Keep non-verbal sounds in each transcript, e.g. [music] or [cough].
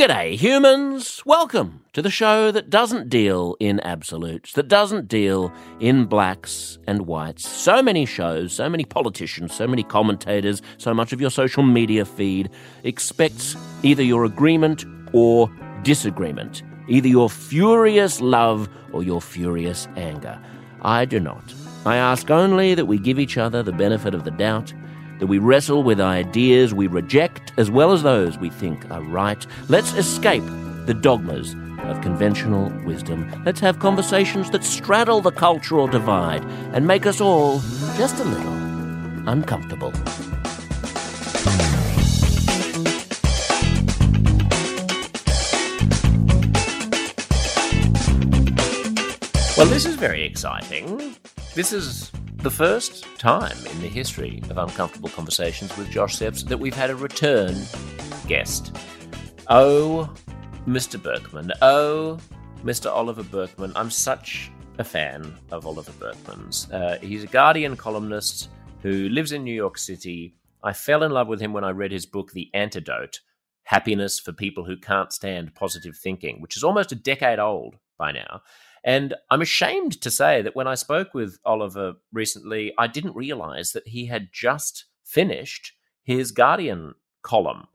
G'day, humans! Welcome to the show that doesn't deal in absolutes, that doesn't deal in blacks and whites. So many shows, so many politicians, so many commentators, so much of your social media feed expects either your agreement or disagreement, either your furious love or your furious anger. I do not. I ask only that we give each other the benefit of the doubt that we wrestle with ideas we reject as well as those we think are right. Let's escape the dogmas of conventional wisdom. Let's have conversations that straddle the cultural divide and make us all just a little uncomfortable. Well, this is very exciting. This is the first time in the history of Uncomfortable Conversations with Josh Szeps that we've had a return guest. Oh, Mr. Burkeman. Oh, Mr. Oliver Burkeman. I'm such a fan of Oliver Burkeman's. Uh, he's a Guardian columnist who lives in New York City. I fell in love with him when I read his book, The Antidote Happiness for People Who Can't Stand Positive Thinking, which is almost a decade old by now. And I'm ashamed to say that when I spoke with Oliver recently, I didn't realize that he had just finished his Guardian column.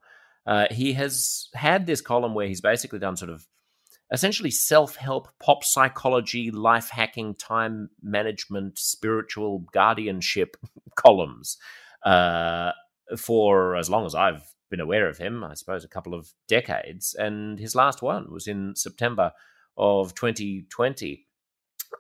Uh, he has had this column where he's basically done sort of essentially self help, pop psychology, life hacking, time management, spiritual guardianship [laughs] columns uh, for as long as I've been aware of him, I suppose a couple of decades. And his last one was in September of 2020,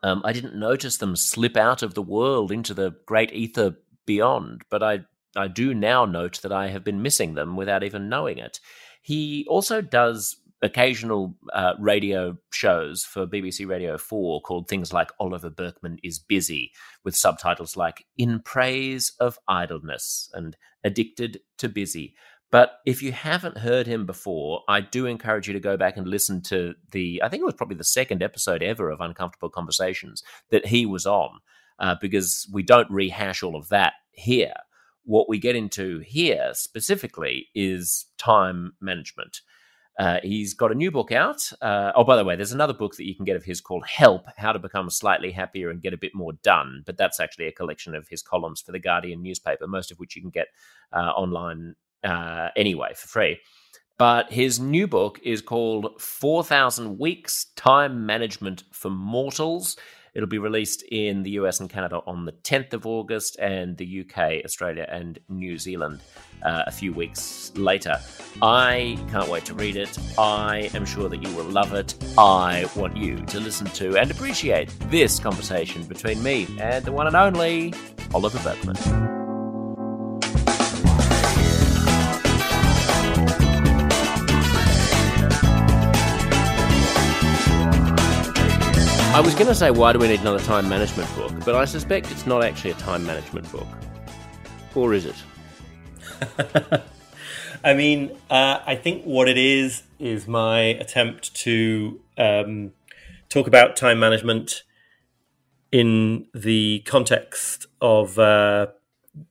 um, I didn't notice them slip out of the world into the great ether beyond, but I, I do now note that I have been missing them without even knowing it. He also does occasional uh, radio shows for BBC Radio 4 called things like Oliver Burkeman is Busy, with subtitles like In Praise of Idleness and Addicted to Busy. But if you haven't heard him before, I do encourage you to go back and listen to the, I think it was probably the second episode ever of Uncomfortable Conversations that he was on, uh, because we don't rehash all of that here. What we get into here specifically is time management. Uh, he's got a new book out. Uh, oh, by the way, there's another book that you can get of his called Help How to Become Slightly Happier and Get a Bit More Done. But that's actually a collection of his columns for the Guardian newspaper, most of which you can get uh, online uh, anyway for free. But his new book is called 4,000 Weeks Time Management for Mortals. It'll be released in the US and Canada on the 10th of August, and the UK, Australia, and New Zealand uh, a few weeks later. I can't wait to read it. I am sure that you will love it. I want you to listen to and appreciate this conversation between me and the one and only Oliver Burkeman. I was going to say, why do we need another time management book? But I suspect it's not actually a time management book. Or is it? [laughs] I mean, uh, I think what it is is my attempt to um, talk about time management in the context of uh,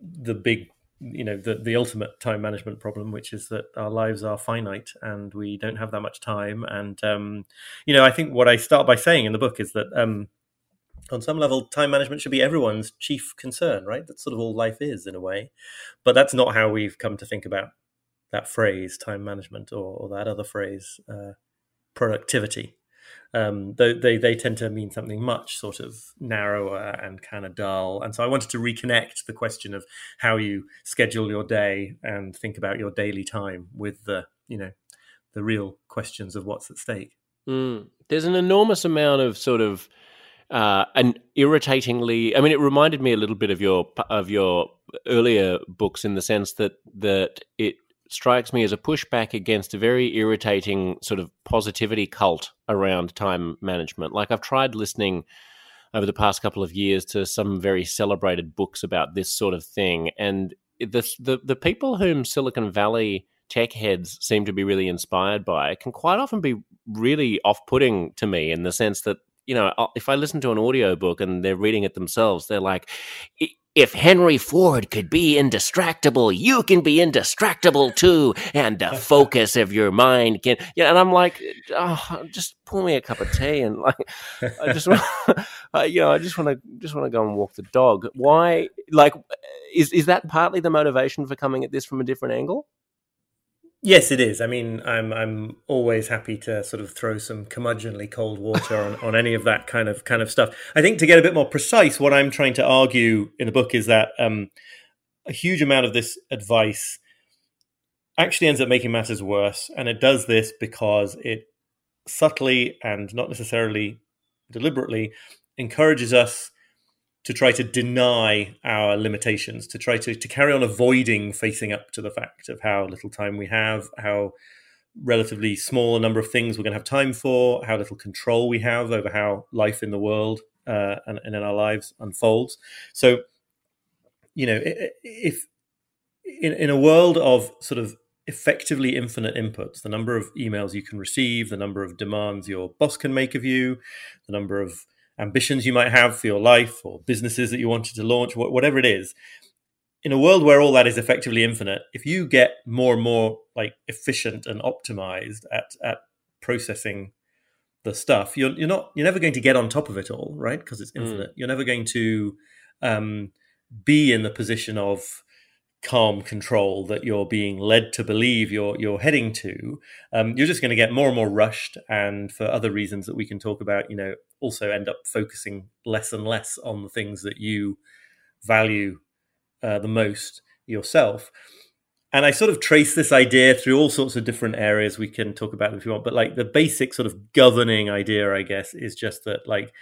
the big you know the the ultimate time management problem which is that our lives are finite and we don't have that much time. And um, you know i think what i start by saying in the book is that um, on some level time management should be everyone's chief concern right? That's sort of all life is in a way. But that's not how we've come to think about that phrase time management or, or that other phrase uh, productivity um, they, they, they tend to mean something much sort of narrower and kind of dull. And so I wanted to reconnect the question of how you schedule your day and think about your daily time with the you know the real questions of what's at stake. Mm. There's an enormous amount of sort of uh, an irritatingly. I mean, it reminded me a little bit of your of your earlier books in the sense that that it strikes me as a pushback against a very irritating sort of positivity cult around time management. Like I've tried listening over the past couple of years to some very celebrated books about this sort of thing, and the the, the people whom Silicon Valley tech heads seem to be really inspired by can quite often be really off-putting to me in the sense that you know if i listen to an audiobook and they're reading it themselves they're like if Henry Ford could be indistractable, you can be indistractable too, and the [laughs] focus of your mind can. Yeah, and I'm like, oh, just pour me a cup of tea, and like, I just, want, [laughs] you know, I just want to, just want to go and walk the dog. Why? Like, is is that partly the motivation for coming at this from a different angle? Yes, it is. I mean, I'm I'm always happy to sort of throw some curmudgeonly cold water on, on any of that kind of kind of stuff. I think to get a bit more precise, what I'm trying to argue in the book is that um, a huge amount of this advice actually ends up making matters worse, and it does this because it subtly and not necessarily deliberately encourages us to try to deny our limitations, to try to, to carry on avoiding facing up to the fact of how little time we have, how relatively small a number of things we're going to have time for, how little control we have over how life in the world uh, and, and in our lives unfolds. So, you know, if in, in a world of sort of effectively infinite inputs, the number of emails you can receive, the number of demands your boss can make of you, the number of ambitions you might have for your life or businesses that you wanted to launch, whatever it is. In a world where all that is effectively infinite, if you get more and more like efficient and optimized at at processing the stuff, you're you're not you're never going to get on top of it all, right? Because it's mm. infinite. Mm. You're never going to um, be in the position of calm control that you're being led to believe you're you're heading to, um, you're just going to get more and more rushed, and for other reasons that we can talk about, you know, also end up focusing less and less on the things that you value uh, the most yourself. And I sort of trace this idea through all sorts of different areas. We can talk about them if you want, but like the basic sort of governing idea, I guess, is just that like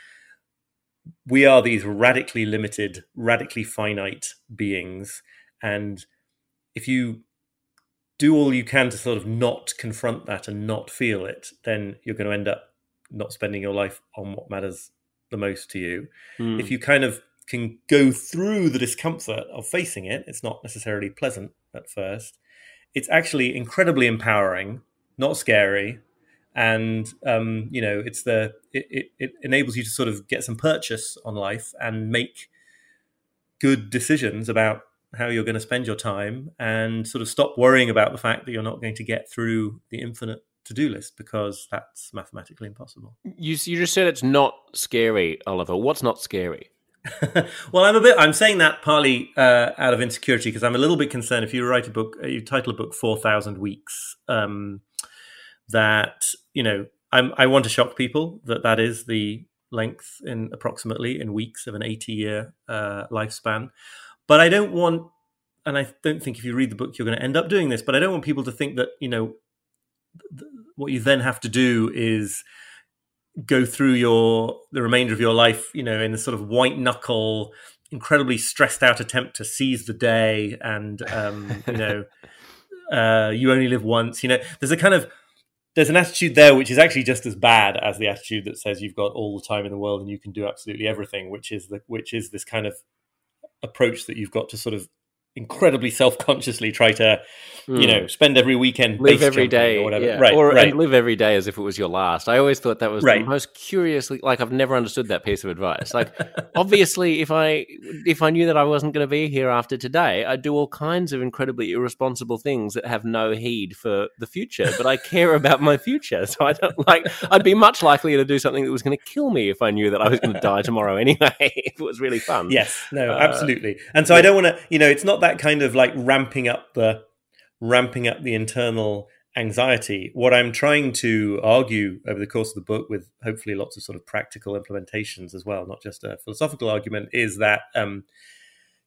we are these radically limited, radically finite beings and if you do all you can to sort of not confront that and not feel it, then you're going to end up not spending your life on what matters the most to you. Mm. If you kind of can go through the discomfort of facing it, it's not necessarily pleasant at first. It's actually incredibly empowering, not scary, and um, you know, it's the it, it, it enables you to sort of get some purchase on life and make good decisions about how you're going to spend your time and sort of stop worrying about the fact that you're not going to get through the infinite to-do list because that's mathematically impossible. You you just said it's not scary, Oliver. What's not scary? [laughs] well, I'm a bit. I'm saying that partly uh, out of insecurity because I'm a little bit concerned. If you write a book, uh, you title a book "Four Thousand Weeks," um, that you know, I'm, I want to shock people that that is the length in approximately in weeks of an 80 year uh, lifespan. But I don't want, and I don't think if you read the book you're going to end up doing this. But I don't want people to think that you know what you then have to do is go through your the remainder of your life, you know, in a sort of white knuckle, incredibly stressed out attempt to seize the day, and um, you know, [laughs] uh, you only live once. You know, there's a kind of there's an attitude there which is actually just as bad as the attitude that says you've got all the time in the world and you can do absolutely everything, which is the which is this kind of approach that you've got to sort of incredibly self-consciously try to mm. you know hmm. spend every weekend live every day or whatever yeah. right or right. live every day as if it was your last i always thought that was right. the most curiously like i've never understood that piece of advice like [laughs] obviously if i if i knew that i wasn't going to be here after today i'd do all kinds of incredibly irresponsible things that have no heed for the future but i care [laughs] about my future so i don't like i'd be much likelier to do something that was going to kill me if i knew that i was going to die [laughs] tomorrow anyway if it was really fun yes no uh, absolutely and so yeah. i don't want to you know it's not that kind of like ramping up the ramping up the internal anxiety. What I'm trying to argue over the course of the book, with hopefully lots of sort of practical implementations as well, not just a philosophical argument, is that um,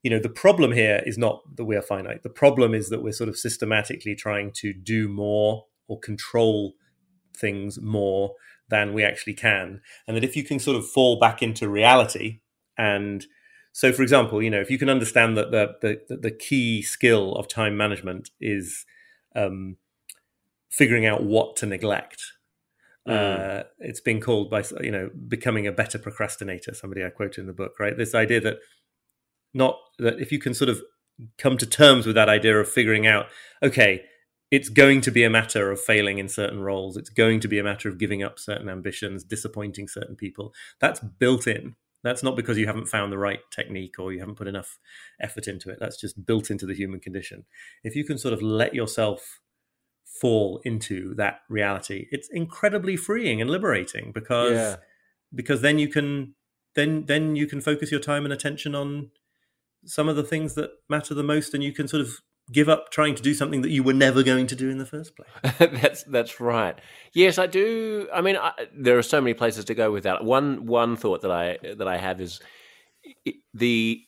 you know the problem here is not that we are finite. The problem is that we're sort of systematically trying to do more or control things more than we actually can, and that if you can sort of fall back into reality and so, for example, you know, if you can understand that the the, the key skill of time management is um, figuring out what to neglect. Mm. Uh, it's been called by you know becoming a better procrastinator. Somebody I quote in the book, right? This idea that not that if you can sort of come to terms with that idea of figuring out, okay, it's going to be a matter of failing in certain roles. It's going to be a matter of giving up certain ambitions, disappointing certain people. That's built in That's not because you haven't found the right technique or you haven't put enough effort into it. That's just built into the human condition. If you can sort of let yourself fall into that reality, it's incredibly freeing and liberating because Yeah. because then you can then then you can focus your time and attention on some of the things that matter the most and you can sort of give up trying to do something that you were never going to do in the first place. [laughs] that's that's right. Yes, I do. I mean, I, there are so many places to go with that. One one thought that I that I have is the.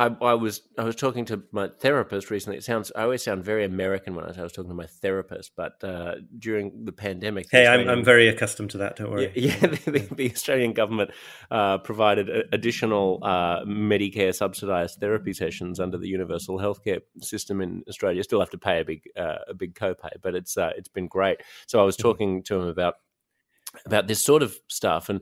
I, I was I was talking to my therapist recently. It sounds I always sound very American when I say I was talking to my therapist, but uh, during the pandemic, the Hey, I'm I'm very accustomed to that. Don't worry. Yeah, [laughs] yeah the, the, Australian government uh, provided additional uh, Medicare subsidised therapy sessions under the universal healthcare system in Australia. You Still have to pay a big uh, a big copay, but it's uh, it's been great. So I was talking to him about about this sort of stuff, and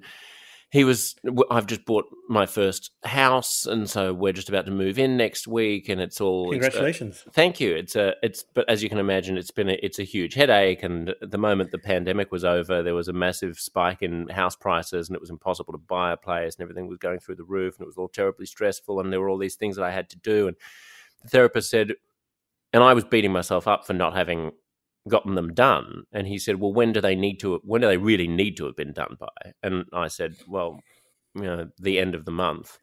he was. i've just bought my first house, and so we're just about to move in next week, and it's all it's, uh, Congratulations. Thank you. It's a it's but as you can imagine, it's been a, it's a huge headache. And the moment the pandemic was over, there was a massive spike in house prices, and it was impossible to buy a place, and everything was going through the roof, and it was all terribly stressful, and there were all these things that I had to do. And the therapist said, and I was beating myself up for not having gotten them done. And he said, "Well, when do they need to? When do they really need to have been done by?" And I said, "Well, you know, the end of the month."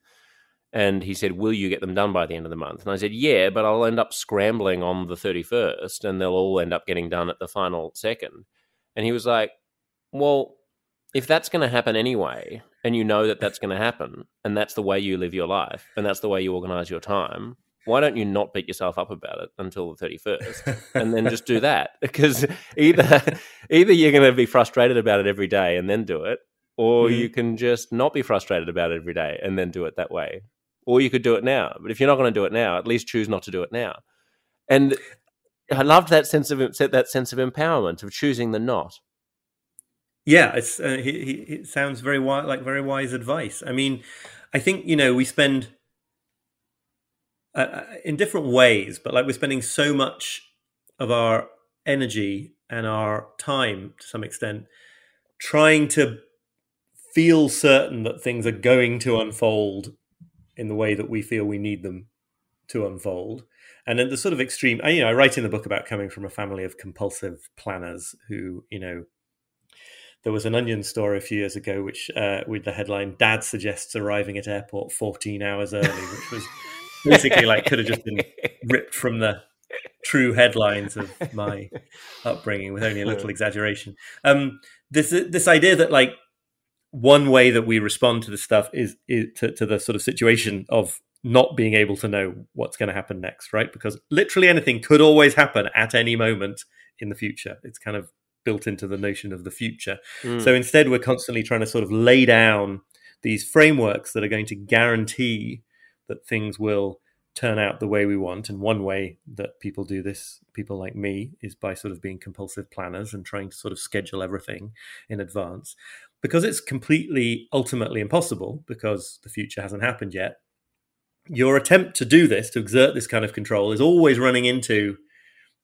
And he said, Will you get them done by the end of the month? And I said, Yeah, but I'll end up scrambling on the 31st and they'll all end up getting done at the final second. And he was like, Well, if that's going to happen anyway, and you know that that's going to happen, and that's the way you live your life, and that's the way you organize your time, why don't you not beat yourself up about it until the 31st [laughs] and then just do that? Because either, either you're going to be frustrated about it every day and then do it, or Mhm. you can just not be frustrated about it every day and then do it that way or you could do it now. But if you're not going to do it now, at least choose not to do it now. And I loved that sense of that sense of empowerment of choosing the not. Yeah, it's uh, he, he, it sounds very wise, like very wise advice. I mean, I think you know we spend uh, uh, in different ways, but like we're spending so much of our energy and our time to some extent trying to feel certain that things are going to unfold in the way that we feel we need them to unfold. And at the sort of extreme, you know, I write in the book about coming from a family of compulsive planners who, you know, there was an onion story a few years ago which uh, with the headline dad suggests arriving at airport 14 hours early which was [laughs] basically like could have just been ripped from the true headlines of my upbringing with only a little exaggeration um, this this idea that like one way that we respond to the stuff is, is to, to the sort of situation of not being able to know what's going to happen next right because literally anything could always happen at any moment in the future it's kind of built into the notion of the future. Mm. So instead, we're constantly trying to sort of lay down these frameworks that are going to guarantee that things will turn out the way we want. And one way that people do this, people like me, is by sort of being compulsive planners and trying to sort of schedule everything in advance. Because it's completely ultimately impossible because the future hasn't happened yet. Your attempt to do this, to exert this kind of control, is always running into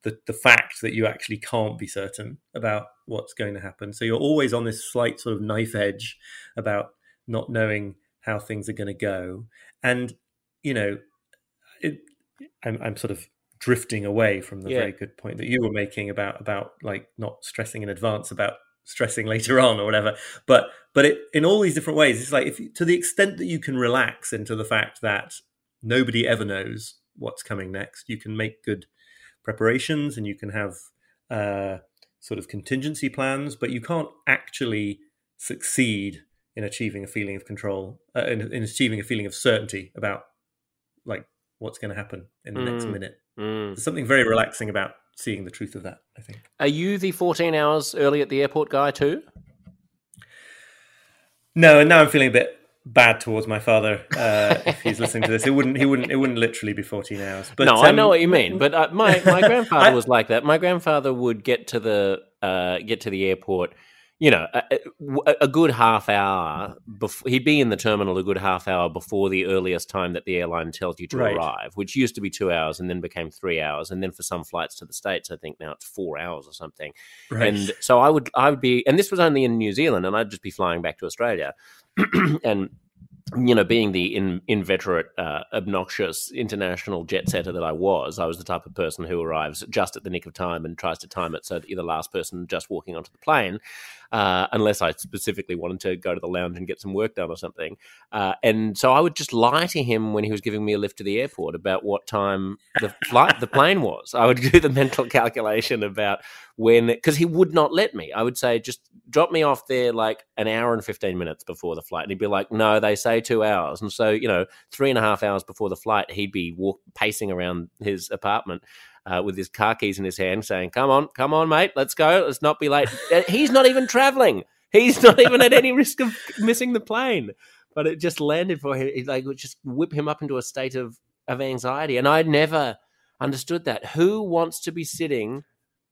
the, the fact that you actually can't be certain about what's going to happen. So you're always on this slight sort of knife edge about not knowing how things are going to go. And, you know, it, I'm, I'm sort of drifting away from the Yeah. very good point that you were making about, about like not stressing in advance about stressing later on or whatever. But, but it, in all these different ways, it's like if you- to the extent that you can relax into the fact that nobody ever knows what's coming next, you can make good preparations and you can have uh, sort of contingency plans, but you can't actually succeed in achieving a feeling of control, uh, in, in achieving a feeling of certainty about like what's going to happen in the next Mm. minute. Mm. There's something very relaxing about seeing the truth of that. I think. Are you the 14 hours early at the airport guy too? No, and now I'm feeling a bit bad towards my father uh, if he's listening to this. It wouldn't. He wouldn't. It wouldn't literally be 14 hours. But no, I um, know what you mean. But uh, my my [laughs] grandfather I- was like that. My grandfather would get to the uh, get to the airport. You know, a, a- good half hour before he'd be in the terminal a good half hour before the earliest time that the airline tells you to Right. arrive, which used to be two hours and then became three hours, and then for some flights to the states, I think now it's four hours or something. Right. And so I would I would be, and this was only in New Zealand, and I'd just be flying back to Australia, [clears throat] and you know, being the in, inveterate, uh, obnoxious international jet setter that I was, I was the type of person who arrives just at the nick of time and tries to time it so that you're the last person just walking onto the plane uh, unless I specifically wanted to go to the lounge and get some work done or something. Uh, and so I would just lie to him when he was giving me a lift to the airport about what time the flight, the plane was. I would [laughs] do the mental calculation about when, because he would not let me. I would say, just drop me off there like an hour and 15 minutes before the flight. And he'd be like, no, they say two hours. And so, you know, three and a half hours before the flight, he'd be walk, pacing around his apartment uh, with his car keys in his hand, saying, "Come on, come on, mate, let's go. Let's not be late." Uh, he's not even traveling. He's not even at any risk of missing the plane. But it just landed for him. It like just whip him up into a state of of anxiety, and I never understood that. Who wants to be sitting?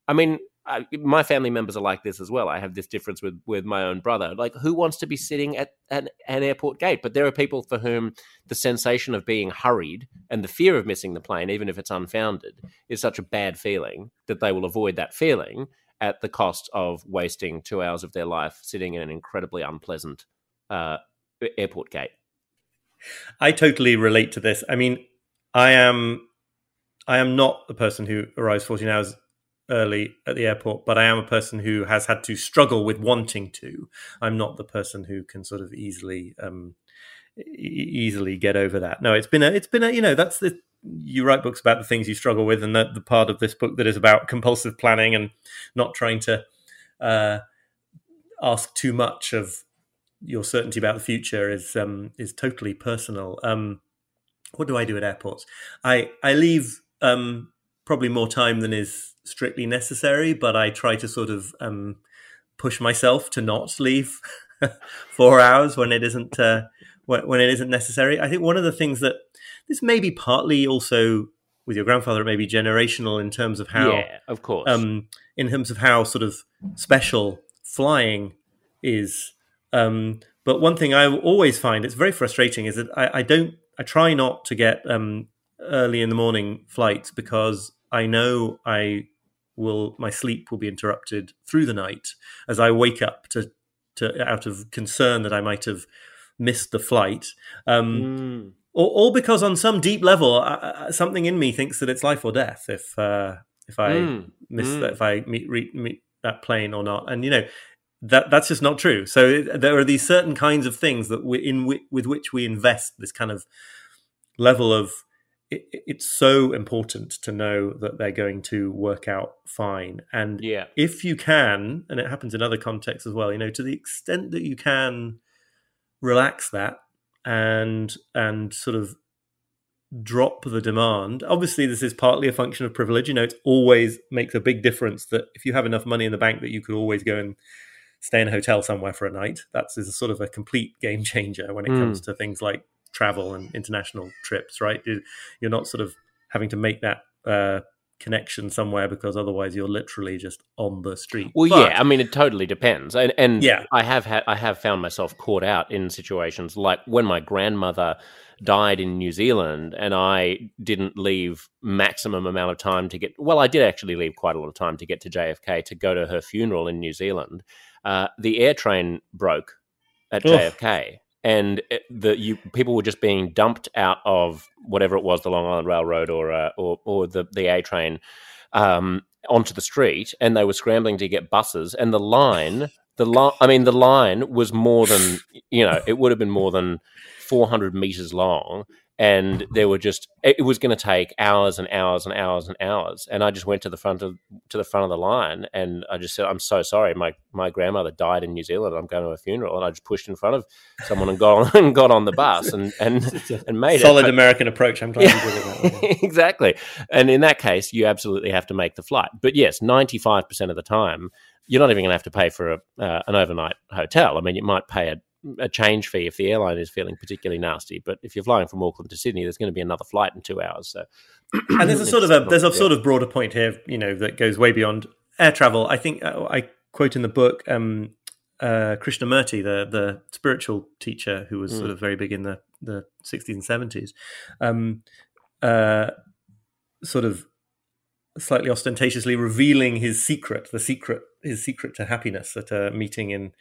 I mean, I, my family members are like this as well. I have this difference with with my own brother. Like, who wants to be sitting at an, an, airport gate? But there are people for whom the sensation of being hurried and the fear of missing the plane, even if it's unfounded, is such a bad feeling that they will avoid that feeling at the cost of wasting two hours of their life sitting in an incredibly unpleasant uh, airport gate. I totally relate to this. I mean, I am I am not the person who arrives 14 hours early at the airport, but I am a person who has had to struggle with wanting to. I'm not the person who can sort of easily um, easily get over that. No, it's been a it's been a you know that's the you write books about the things you struggle with, and that the part of this book that is about compulsive planning and not trying to uh, ask too much of your certainty about the future is um, is totally personal. Um, what do I do at airports? I I leave um, probably more time than is strictly necessary, but I try to sort of um, push myself to not leave [laughs] four hours when it isn't uh, when it isn't necessary. I think one of the things that this may be partly also with your grandfather, it may be generational in terms of how, yeah, of course, um, in terms of how sort of special flying is. Um, but one thing I always find it's very frustrating is that I, I don't, I try not to get um, early in the morning flights because I know I will my sleep will be interrupted through the night as I wake up to to out of concern that I might have missed the flight. Um, mm. all, all, because on some deep level, uh, something in me thinks that it's life or death if uh, if I mm. miss mm. that, if I meet, re, meet that plane or not. And you know that that's just not true. So there are these certain kinds of things that we in with which we invest this kind of level of it, it's so important to know that they're going to work out fine. And yeah. if you can, and it happens in other contexts as well, you know, to the extent that you can relax that and and sort of drop the demand. Obviously, this is partly a function of privilege. You know, it always makes a big difference that if you have enough money in the bank that you could always go and stay in a hotel somewhere for a night, that's is a sort of a complete game changer when it mm. comes to things like travel and international trips, right? You're not sort of having to make that uh, connection somewhere because otherwise you're literally just on the street. Well, but, yeah, I mean it totally depends, and and yeah, I have had I have found myself caught out in situations like when my grandmother died in New Zealand and I didn't leave maximum amount of time to get well I did actually leave quite a lot of time to get to JFK to go to her funeral in New Zealand. Uh, the air train broke at JFK and the you people were just being dumped out of whatever it was, the Long Island Railroad or uh, or or the the A train um, onto the street, and they were scrambling to get buses, and the line. [sighs] The line, I mean, the line was more than you know. It would have been more than four hundred meters long, and there were just it was going to take hours and hours and hours and hours. And i just went to the front of to the front of the line and i just said i'm so sorry. My my grandmother died in new zealand. I'm going to a funeral. And i just pushed in front of someone and got on [laughs] and got on the bus and and [laughs] and made it. solid it. american approach. I'm trying yeah, to do that [laughs] exactly. And in that case you absolutely have to make the flight. But yes 95% of the time you're not even going to have to pay for a, uh, an overnight hotel. I mean you might pay a a change fee if the airline is feeling particularly nasty. But if you're flying from Auckland to Sydney, there's going to be another flight in two hours. So, [clears throat] and there's a [clears throat] sort of a there's a sort of broader point here, you know, that goes way beyond air travel. I think uh, I quote in the book um, uh, Krishnamurti, the the spiritual teacher who was mm. sort of very big in the the 60s and 70s, um, uh, sort of slightly ostentatiously revealing his secret, the secret, his secret to happiness at a meeting in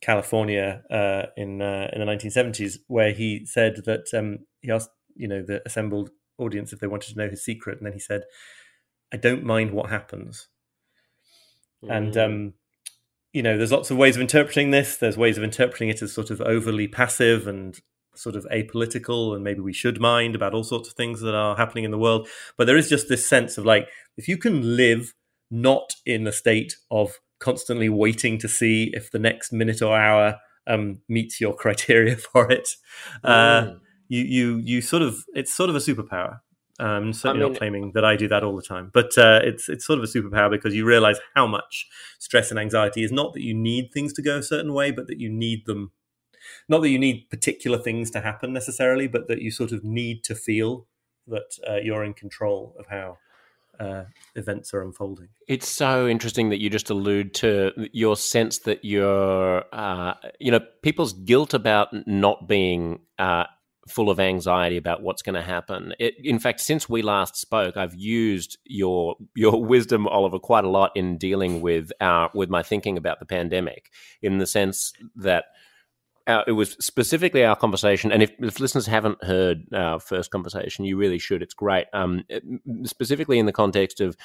California uh, in uh, in the 1970s, where he said that um, he asked you know the assembled audience if they wanted to know his secret, and then he said, "I don't mind what happens." Mm. And um, you know, there's lots of ways of interpreting this. There's ways of interpreting it as sort of overly passive and sort of apolitical, and maybe we should mind about all sorts of things that are happening in the world. But there is just this sense of like, if you can live not in a state of constantly waiting to see if the next minute or hour um, meets your [laughs] criteria for it, uh, mm. you you you sort of it's sort of a superpower. Um, certainly I mean, not claiming that I do that all the time, but uh, it's it's sort of a superpower because you realize how much stress and anxiety is not that you need things to go a certain way, but that you need them. Not that you need particular things to happen necessarily, but that you sort of need to feel that uh, you're in control of how uh, events are unfolding. It's so interesting that you just allude to your sense that you're, uh, you know, people's guilt about not being uh, full of anxiety about what's going to happen. It, in fact, since we last spoke, I've used your your [laughs] wisdom, Oliver, quite a lot in dealing with our with my thinking about the pandemic. In the sense that uh, it was specifically our conversation, and if, if, listeners haven't heard our first conversation, you really should. It's great. Um, it, specifically in the context of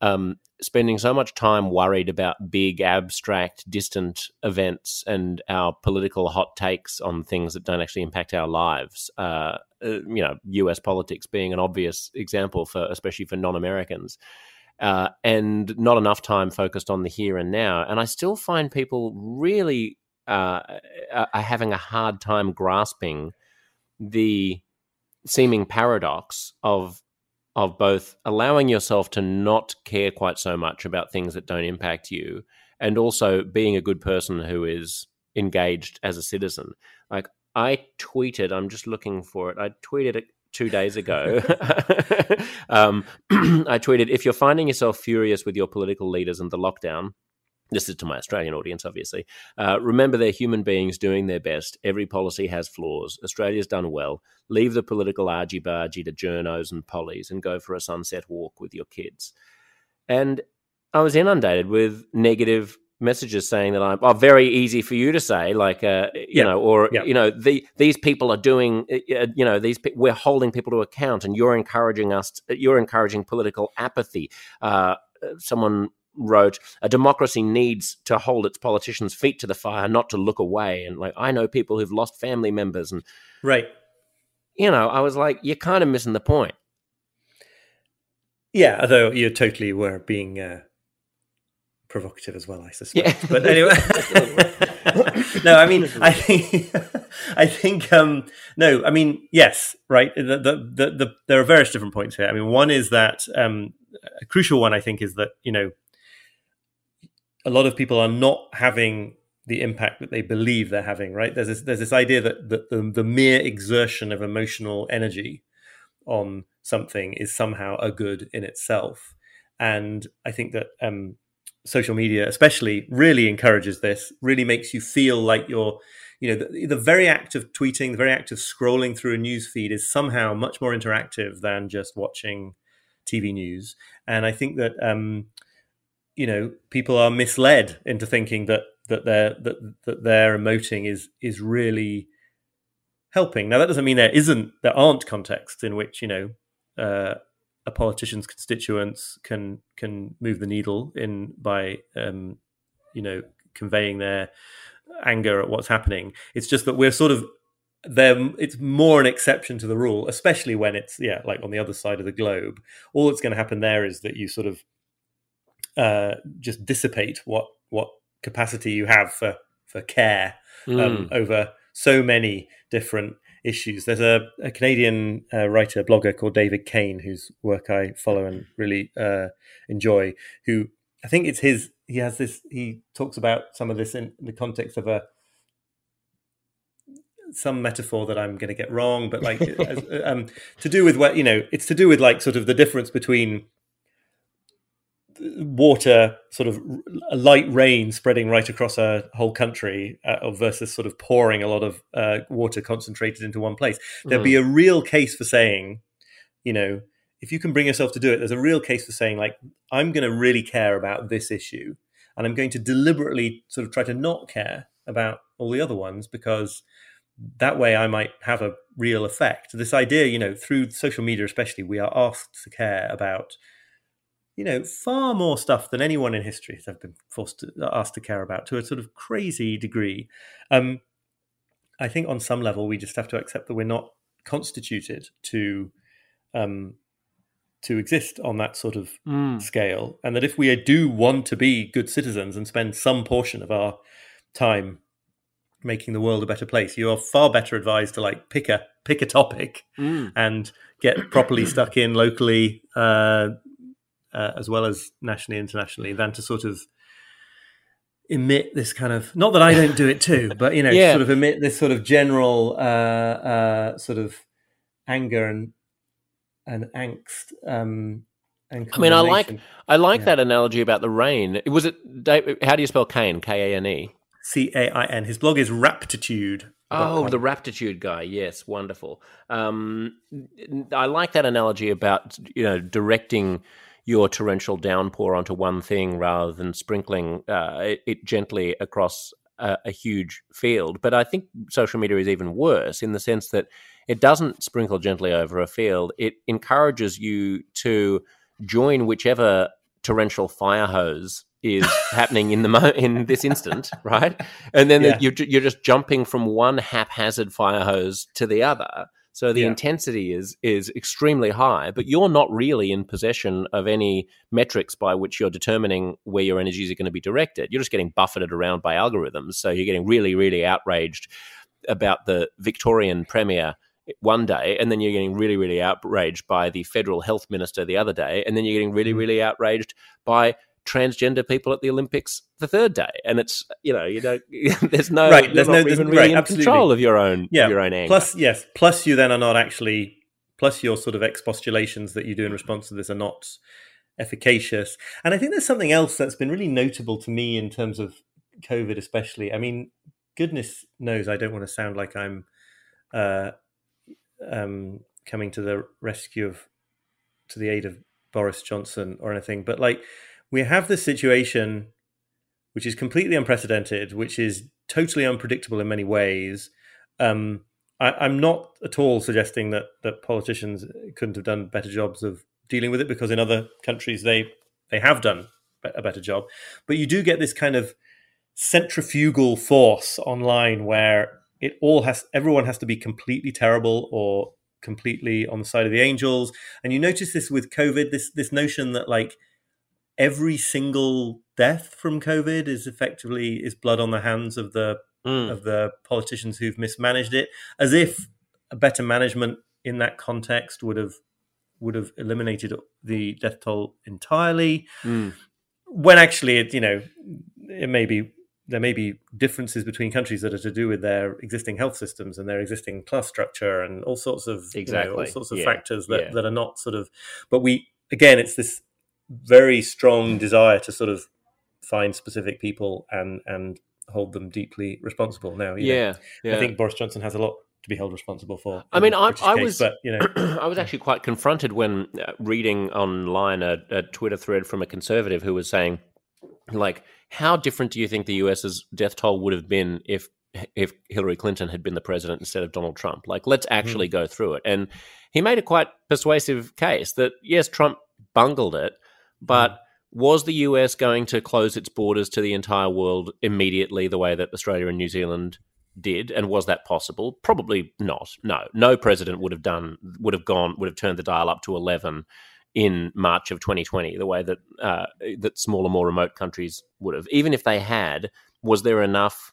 um, spending so much time worried about big, abstract, distant events and our political hot takes on things that don't actually impact our lives. Uh, uh, you know, U.S. politics being an obvious example for, especially for non-Americans. Uh, and not enough time focused on the here and now. And I still find people really uh, are having a hard time grasping the seeming paradox of of both allowing yourself to not care quite so much about things that don't impact you and also being a good person who is engaged as a citizen. Like I tweeted, I'm just looking for it. I tweeted it two days ago. [laughs] [laughs] um, [clears throat] I tweeted, if you're finding yourself furious with your political leaders and the lockdown, this is to my Australian audience, obviously. Uh, remember, they're human beings doing their best. Every policy has flaws. Australia's done well. Leave the political argy bargy to journos and pollies and go for a sunset walk with your kids. And I was inundated with negative messages saying that I'm oh, very easy for you to say, like, uh, you know, or, you know, the, these people are doing, uh, uh you know, these we're holding people to account and you're encouraging us, you're encouraging political apathy. Uh, someone wrote, "A democracy needs to hold its politicians' feet to the fire, not to look away." And like, I know people who've lost family members, and right, you know, I was like, you're kind of missing the point. Yeah, although you totally were being uh, provocative as well, I suspect. Yeah. But anyway, [laughs] [laughs] no, I mean, I think, [laughs] I think, um, no, I mean, yes, right. The, the, the, the, there are various different points here. I mean, one is that um, a crucial one, I think, is that you know a lot of people are not having the impact that they believe they're having. Right? There's this, there's this idea that, that the, the mere exertion of emotional energy on something is somehow a good in itself, and I think that um, social media, especially, really encourages this. Really makes you feel like you're you know the, the, very act of tweeting the very act of scrolling through a news feed is somehow much more interactive than just watching tv news and i think that um, you know people are misled into thinking that that their that that their emoting is is really helping. Now that doesn't mean there isn't there aren't contexts in which you know uh, a politician's constituents can can move the needle in by um, you know conveying their anger at what's happening. It's just that we're sort of there. It's more an exception to the rule, especially when it's yeah like on the other side of the globe. All that's going to happen there is that you sort of uh, just dissipate what what capacity you have for for care um, mm. over so many different issues. There's a, a Canadian uh, writer blogger called David Cain whose work I follow and really uh, enjoy. Who I think it's his. He has this. He talks about some of this in the context of a some metaphor that I'm going to get wrong, but like [laughs] as, um, to do with what you know, it's to do with like sort of the difference between water, sort of a light rain spreading right across a whole country uh, versus sort of pouring a lot of uh, water concentrated into one place. There'd mm. be a real case for saying, you know, if you can bring yourself to do it, there's a real case for saying, like, I'm going to really care about this issue and I'm going to deliberately sort of try to not care about all the other ones because that way I might have a real effect. This idea, you know, through social media especially, we are asked to care about, you know, far more stuff than anyone in history has been forced to asked to care about to a sort of crazy degree. Um, I think on some level we just have to accept that we're not constituted to um, to exist on that sort of Mm. scale, and that if we do want to be good citizens and spend some portion of our time making the world a better place, you are far better advised to like pick a pick a topic Mm. and get properly stuck in locally uh, uh, as well as nationally, internationally, than to sort of emit this kind of not that I don't do it too, [laughs] but you know, Yeah. sort of emit this sort of general uh, uh, sort of anger and and angst. Um, and I mean, I like- I like Yeah. that analogy about the rain. Was it? How do you spell Kane? K A N E. C A I N. His blog is Raptitude. Oh, the Raptitude guy. Yes, wonderful. Um, I like that analogy about you know directing your torrential downpour onto one thing rather than sprinkling uh, it, it gently across a, a huge field. But I think social media is even worse in the sense that it doesn't sprinkle gently over a field. It encourages you to join whichever torrential fire hose is [laughs] happening in the mo- in this instant, right? And then Yeah. you're you're just jumping from one haphazard fire hose to the other. So the Yeah. intensity is is extremely high, but you're not really in possession of any metrics by which you're determining where your energies are going to be directed. You're just getting buffeted around by algorithms. So you're getting really, really outraged about the Victorian premier one day, and then you're getting really, really outraged by the federal health minister the other day, and then you're getting really, Mhm. really outraged by transgender people at the Olympics the third day, and it's you know you don't [laughs] there's no Right, you're there's not no- there's- even really right, in absolutely. control of your own Yeah, your own anger. Plus, yes, plus you then are not actually, plus your sort of expostulations that you do in response to this are not efficacious. And I think there's something else that's been really notable to me in terms of COVID, especially. I mean, goodness knows I don't want to sound like I'm uh, um, coming to the rescue of, to the aid of Boris Johnson or anything, but like we have this situation which is completely unprecedented, which is totally unpredictable in many ways. Um, I, I'm not at all suggesting that that politicians couldn't have done better jobs of dealing with it because in other countries they they have done a better job. But you do get this kind of centrifugal force online where it all has everyone has to be completely terrible or completely on the side of the angels. And you notice this with COVID, this this notion that like every single death from COVID is effectively is blood on the hands of the Mm. of the politicians who've mismanaged it, as if a better management in that context would have would have eliminated the death toll entirely. Mm. When actually, it you know, it may be there may be differences between countries that are to do with their existing health systems and their existing class structure and all sorts of you know, all sorts of Yeah. factors that Yeah. that are not sort of. But we again, it's this very strong desire to sort of find specific people and and hold them deeply responsible. Now, Yeah, yeah. I think Boris Johnson has a lot to be held responsible for. I mean, I- I case, was- but you know, [clears throat] I was actually quite confronted when uh, reading online a, a Twitter thread from a conservative who was saying, like, how different do you think the US's death toll would have been if if Hillary Clinton had been the president instead of Donald Trump? Like, let's actually go through it. And he made a quite persuasive case that yes, Trump bungled it, but was the US going to close its borders to the entire world immediately the way that Australia and New Zealand did? And was that possible? Probably not. No. No president would have done would have gone would have turned the dial up to 11 in march of 2020 the way that uh, that smaller more remote countries would have. Even if they had was there enough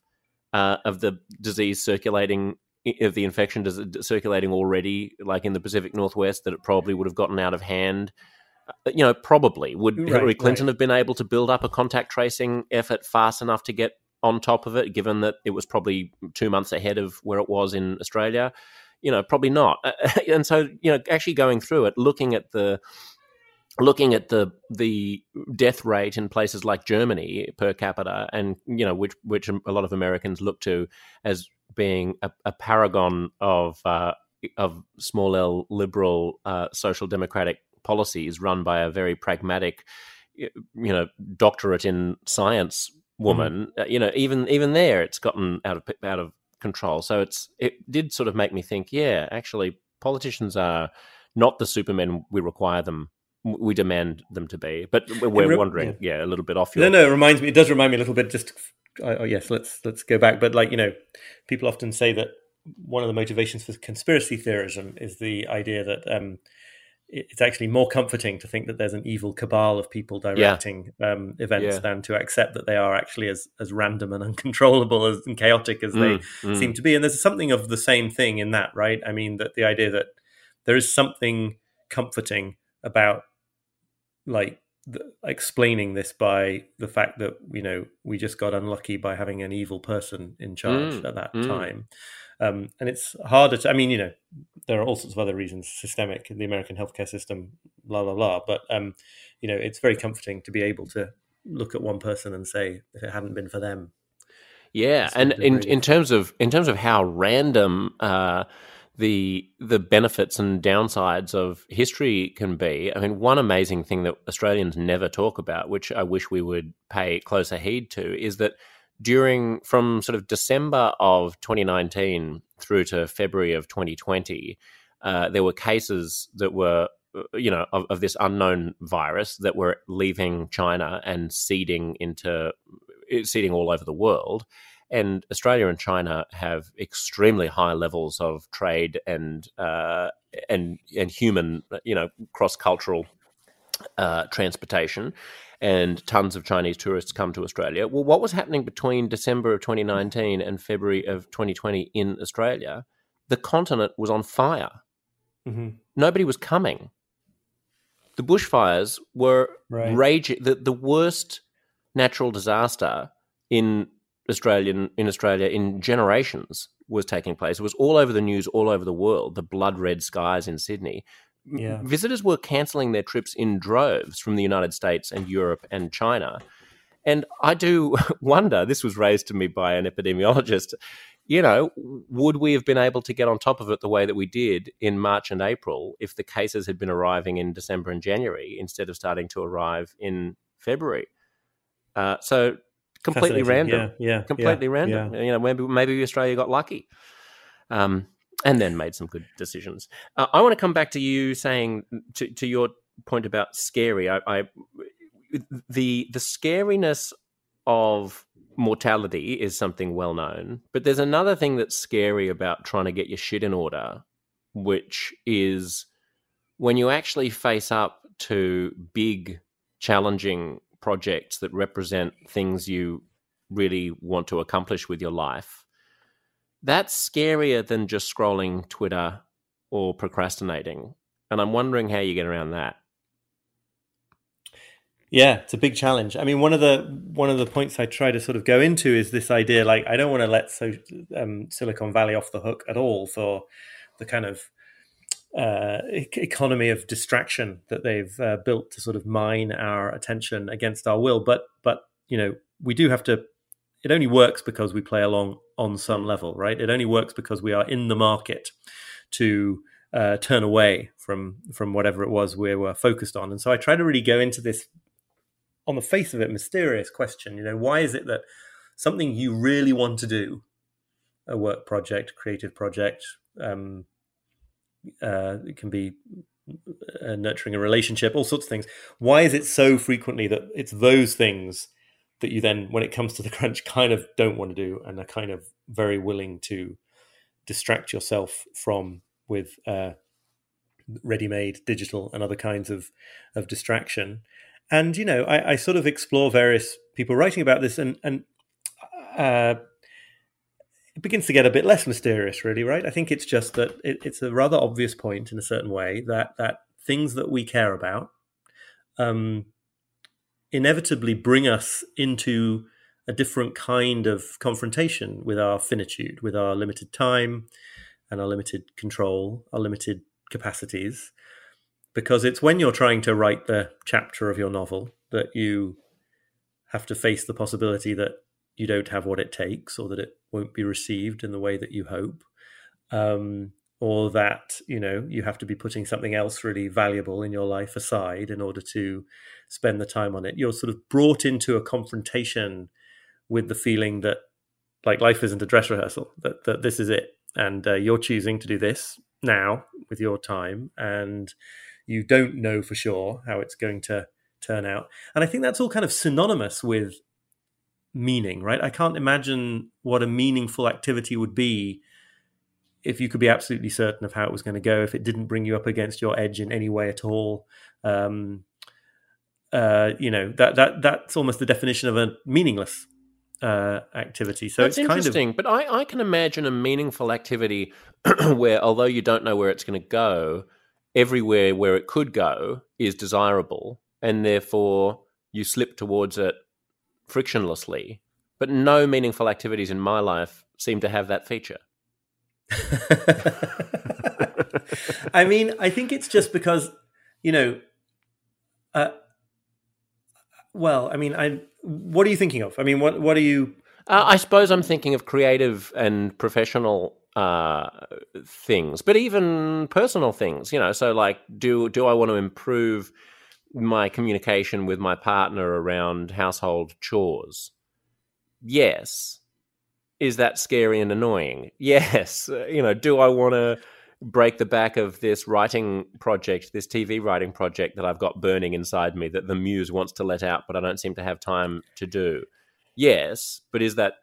uh, of the disease circulating of the infection circulating already like in the pacific northwest that it probably would have gotten out of hand you know probably would Right, hillary clinton right. have been able to build up a contact tracing effort fast enough to get on top of it, given that it was probably two months ahead of where it was in Australia? You know, probably not. [laughs] And so, you know, actually going through it, looking at the looking at the the death rate in places like Germany per capita, and you know, which which a lot of Americans look to as being a, a paragon of uh, of small L liberal uh, social democratic policies run by a very pragmatic, you know, doctorate in science woman, mm. you know, even even there, it's gotten out of out of control. So it's it did sort of make me think, yeah, actually, politicians are not the supermen we require them we demand them to be. But we're re- wondering, yeah. yeah. a little bit off. Your... No, no, it reminds me. It does remind me a little bit. Just oh yes, let's let's go back. But like you know, people often say that one of the motivations for conspiracy theorism is the idea that um, it's actually more comforting to think that there's an evil cabal of people directing yeah. um, events yeah. than to accept that they are actually as as random and [laughs] uncontrollable as and chaotic as mm, they mm. seem to be. And there's something of the same thing in that, right? I mean, that the idea that there is something comforting about like the, explaining this by the fact that you know we just got unlucky by having an evil person in charge mm, at that mm. time. Um, and it's harder to i mean you know there are all sorts of other reasons systemic the american healthcare system blah blah blah but um, you know it's very comforting to be able to look at one person and say if it hadn't been for them. Yeah and in, in terms of in terms of how random uh, the the benefits and downsides of history can be. I mean, one amazing thing that Australians never talk about, which I wish we would pay closer heed to, is that during from sort of December of 2019 through to February of 2020, uh, there were cases that were you know of, of, this unknown virus that were leaving China and seeding into seeding all over the world. And Australia and China have extremely high levels of trade and uh, and and human, you know, cross cultural uh, transportation, and tons of Chinese tourists come to Australia. Well, what was happening between December of 2019 and February of 2020 in Australia? The continent was on fire. Mm-hmm. Nobody was coming. The bushfires were right. raging. The, the worst natural disaster in Australian in Australia in generations was taking place. It was all over the news, all over the world. The blood red skies in Sydney. Yeah. Visitors were cancelling their trips in droves from the United States and Europe and China. And I do [laughs] wonder. This was raised to me by an epidemiologist. You know, would we have been able to get on top of it the way that we did in March and April if the cases had been arriving in December and January instead of starting to arrive in February? Uh, so completely random. Yeah, yeah, completely yeah, random. Yeah. You know, maybe maybe Australia got lucky, um, and then made some good decisions. Uh, I want to come back to you saying to, to your point about scary. I, I the the scariness of mortality is something well known, but there's another thing that's scary about trying to get your shit in order, which is when you actually face up to big, challenging projects that represent things you really want to accomplish with your life, that's scarier than just scrolling Twitter or procrastinating. And I'm wondering how you get around that. Yeah, it's a big challenge. I mean, one of the one of the points I try to sort of go into is this idea, like I don't want to let so, um, Silicon Valley off the hook at all for the kind of uh, economy of distraction that they've uh, built to sort of mine our attention against our will. But but you know we do have to. It only works because we play along on some level, right? It only works because we are in the market to uh, turn away from from whatever it was we were focused on. And so I try to really go into this on the face of it mysterious question. You know, why is it that something you really want to do, a work project, creative project, um, uh, it can be uh, nurturing a relationship, all sorts of things. Why is it so frequently that it's those things that you then, when it comes to the [laughs] crunch, kind of don't want to do and are kind of very willing to distract yourself from with uh, ready-made digital and other kinds of of distraction. And you know, I, I sort of explore various people writing about this, and and uh, it begins to get a bit less mysterious, really, right? I think it's just that it, it's a rather obvious point in a certain way that that things that we care about um, inevitably bring us into a different kind of confrontation with our finitude, with our limited time and our limited control, our limited capacities. Because it's when you're trying to write the chapter of your novel that you have to face the possibility that you don't have what it takes or that it won't be received in the way that you hope um, or that you know you have to be putting something else really valuable in your life aside in order to spend the time on it. You're sort of brought into a confrontation with the feeling that like life isn't a dress rehearsal that that this is it and uh, you're choosing to do this now with your time and you don't know for sure how it's going to turn out. And i think that's all kind of synonymous with meaning right i can't imagine what a meaningful activity would be if you could be absolutely certain of how it was going to go if it didn't bring you up against your edge in any way at all um, uh, you know that that that's almost the definition of a meaningless uh, activity. So That's it's kind interesting, of but I, I can imagine a meaningful activity [clears throat] where, although you don't know where it's going to go, everywhere where it could go is desirable, and therefore you slip towards it frictionlessly. But no meaningful activities in my life seem to have that feature. [laughs] I mean, I think it's just because you know. Uh, well, I mean, I. What are you thinking of? I mean, what what are you? Uh, I suppose I'm thinking of creative and professional uh, things, but even personal things. You know, so like, do do I want to improve my communication with my partner around household chores? Yes. Is that scary and annoying? [laughs] Yes. Uh, you know, do I want to break the back of this writing project, this TV writing project that I've got burning inside me that the muse wants to let out, but I don't seem to have time to do. Yes, but is that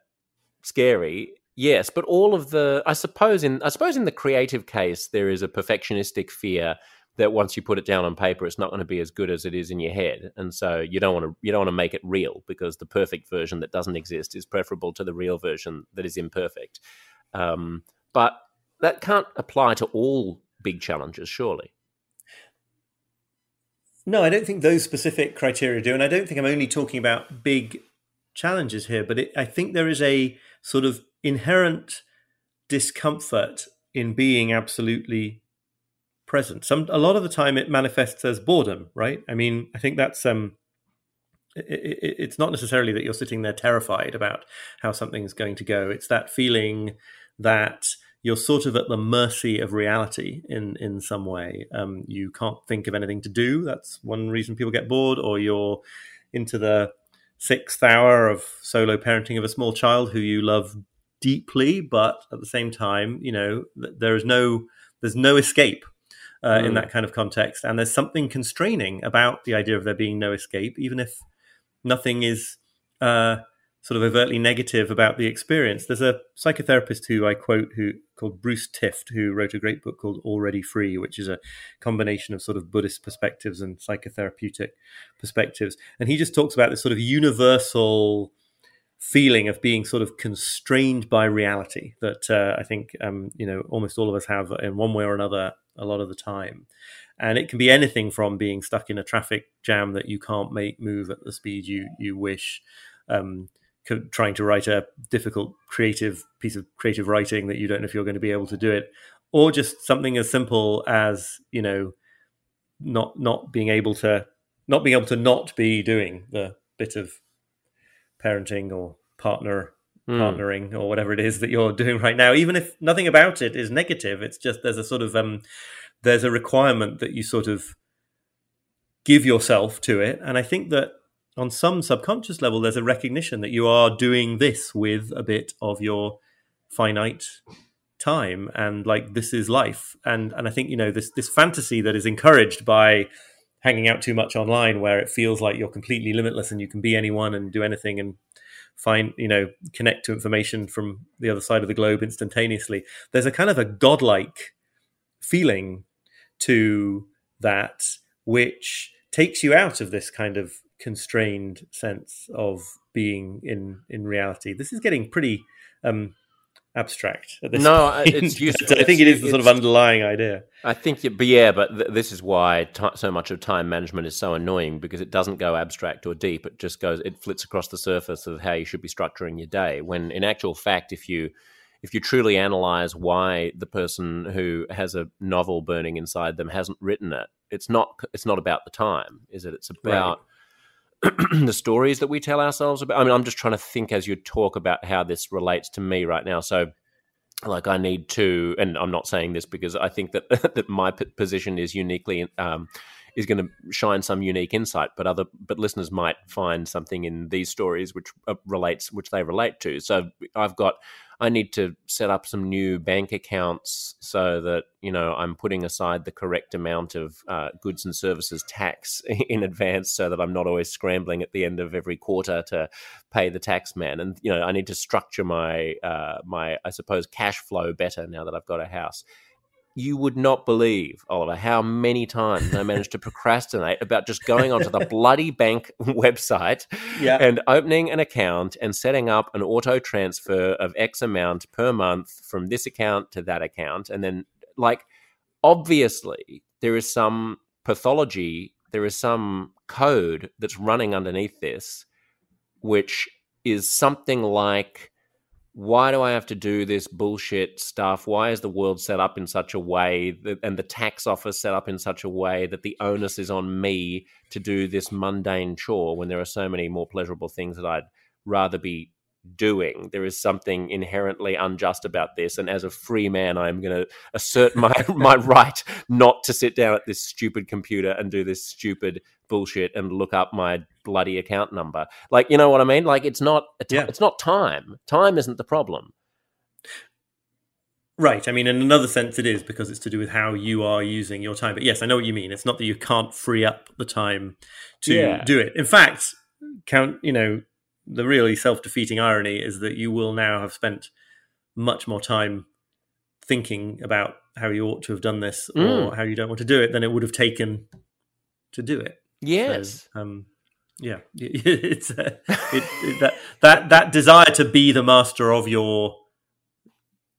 scary? Yes, but all of the I suppose in I suppose in the creative case there is a perfectionistic fear that once you put it down on paper it's not going to be as good as it is in your head and so you don't want to you don't want to make it real because the perfect version that doesn't exist is preferable to the real version that is imperfect um, but that can't apply to all big challenges, surely. No, I don't think those specific criteria do, and I don't think I'm only talking about big challenges here. But it, I think there is a sort of inherent discomfort in being absolutely present. Some a lot of the time it manifests as boredom, right? I mean, I think that's um, it, it, it's not necessarily that you're sitting there terrified about how something's going to go. It's that feeling that you're sort of at the mercy of reality in in some way. Um, you can't think of anything to do. That's one reason people get bored. Or you're into the sixth hour of solo parenting of a small child who you love deeply, but at the same time, you know there is no there's no escape uh, mm. in that kind of context, and there's something constraining about the idea of there being no escape, even if nothing is. Uh, sort of overtly negative about the experience. There's a psychotherapist who I quote who called Bruce Tift, who wrote a great book called Already Free, which is a combination of sort of Buddhist perspectives and psychotherapeutic perspectives. And he just talks about this sort of universal feeling of being sort of constrained by reality that uh, I think um, you know almost all of us have in one way or another a lot of the time. And it can be anything from being stuck in a traffic jam that you can't make move at the speed you you wish, um, trying to write a difficult creative piece of creative writing that you don't know if you're going to be able to do it or just something as simple as you know not not being able to not being able to not be doing the bit of parenting or partner mm. partnering or whatever it is that you're doing right now. Even if nothing about it is negative it's just there's a sort of um there's a requirement that you sort of give yourself to it. And i think that on some subconscious level, there's a recognition that you are doing this with a bit of your finite time and like this is life. And and i think you know this this fantasy that is encouraged by hanging out too much online where it feels like you're completely limitless and you can be anyone and do anything and find you know connect to information from the other side of the globe instantaneously there's a kind of a godlike feeling to that which takes you out of this kind of constrained sense of being in in reality. This is getting pretty um, abstract at this no, point. it's [laughs] useful. I think it is the sort of underlying idea. I think, but yeah, but th- this is why t- so much of time management is so annoying because it doesn't go abstract or deep. It just goes, it flits across the surface of how you should be structuring your day. When in actual fact, if you if you truly analyze why the person who has a novel burning inside them hasn't written it, it's not it's not about the time, is it? It's about right [clears throat] the stories that we tell ourselves about. I mean, I'm just trying to think as you talk about how this relates to me right now. So, like, I need to, and I'm not saying this because I think that [laughs] that my position is uniquely um, is going to shine some unique insight, but other but listeners might find something in these stories which uh, relates which they relate to. So I've got I need to set up some new bank accounts so that you know I'm putting aside the correct amount of uh, goods and services tax [laughs] in advance, so that I'm not always scrambling at the end of every quarter to pay the tax man. And you know I need to structure my uh, my I suppose cash flow better now that I've got a house you would not believe, Oliver, how many times I managed to procrastinate about just going onto the bloody bank [laughs] website yeah. and opening an account and setting up an auto transfer of X amount per month from this account to that account. And then, like, obviously, there is some pathology, there is some code that's running underneath this, which is something like why do I have to do this bullshit stuff? Why is the world set up in such a way that, and the tax office set up in such a way that the onus is on me to do this mundane chore when there are so many more pleasurable things that I'd rather be doing. There is something inherently unjust about this, and as a free man, I'm going to assert my [laughs] my right not to sit down at this stupid computer and do this stupid bullshit and look up my bloody account number. Like, you know what I mean? Like, it's not t- yeah. it's not time. Time isn't the problem. Right. I mean, in another sense, it is because it's to do with how you are using your time. But yes, I know what you mean. It's not that you can't free up the time to yeah. do it. In fact, count. You know, the really self-defeating irony is that you will now have spent much more time thinking about how you ought to have done this mm. or how you don't want to do it than it would have taken to do it. Yes. So, um, yeah, [laughs] it's uh, it, it, that that that desire to be the master of your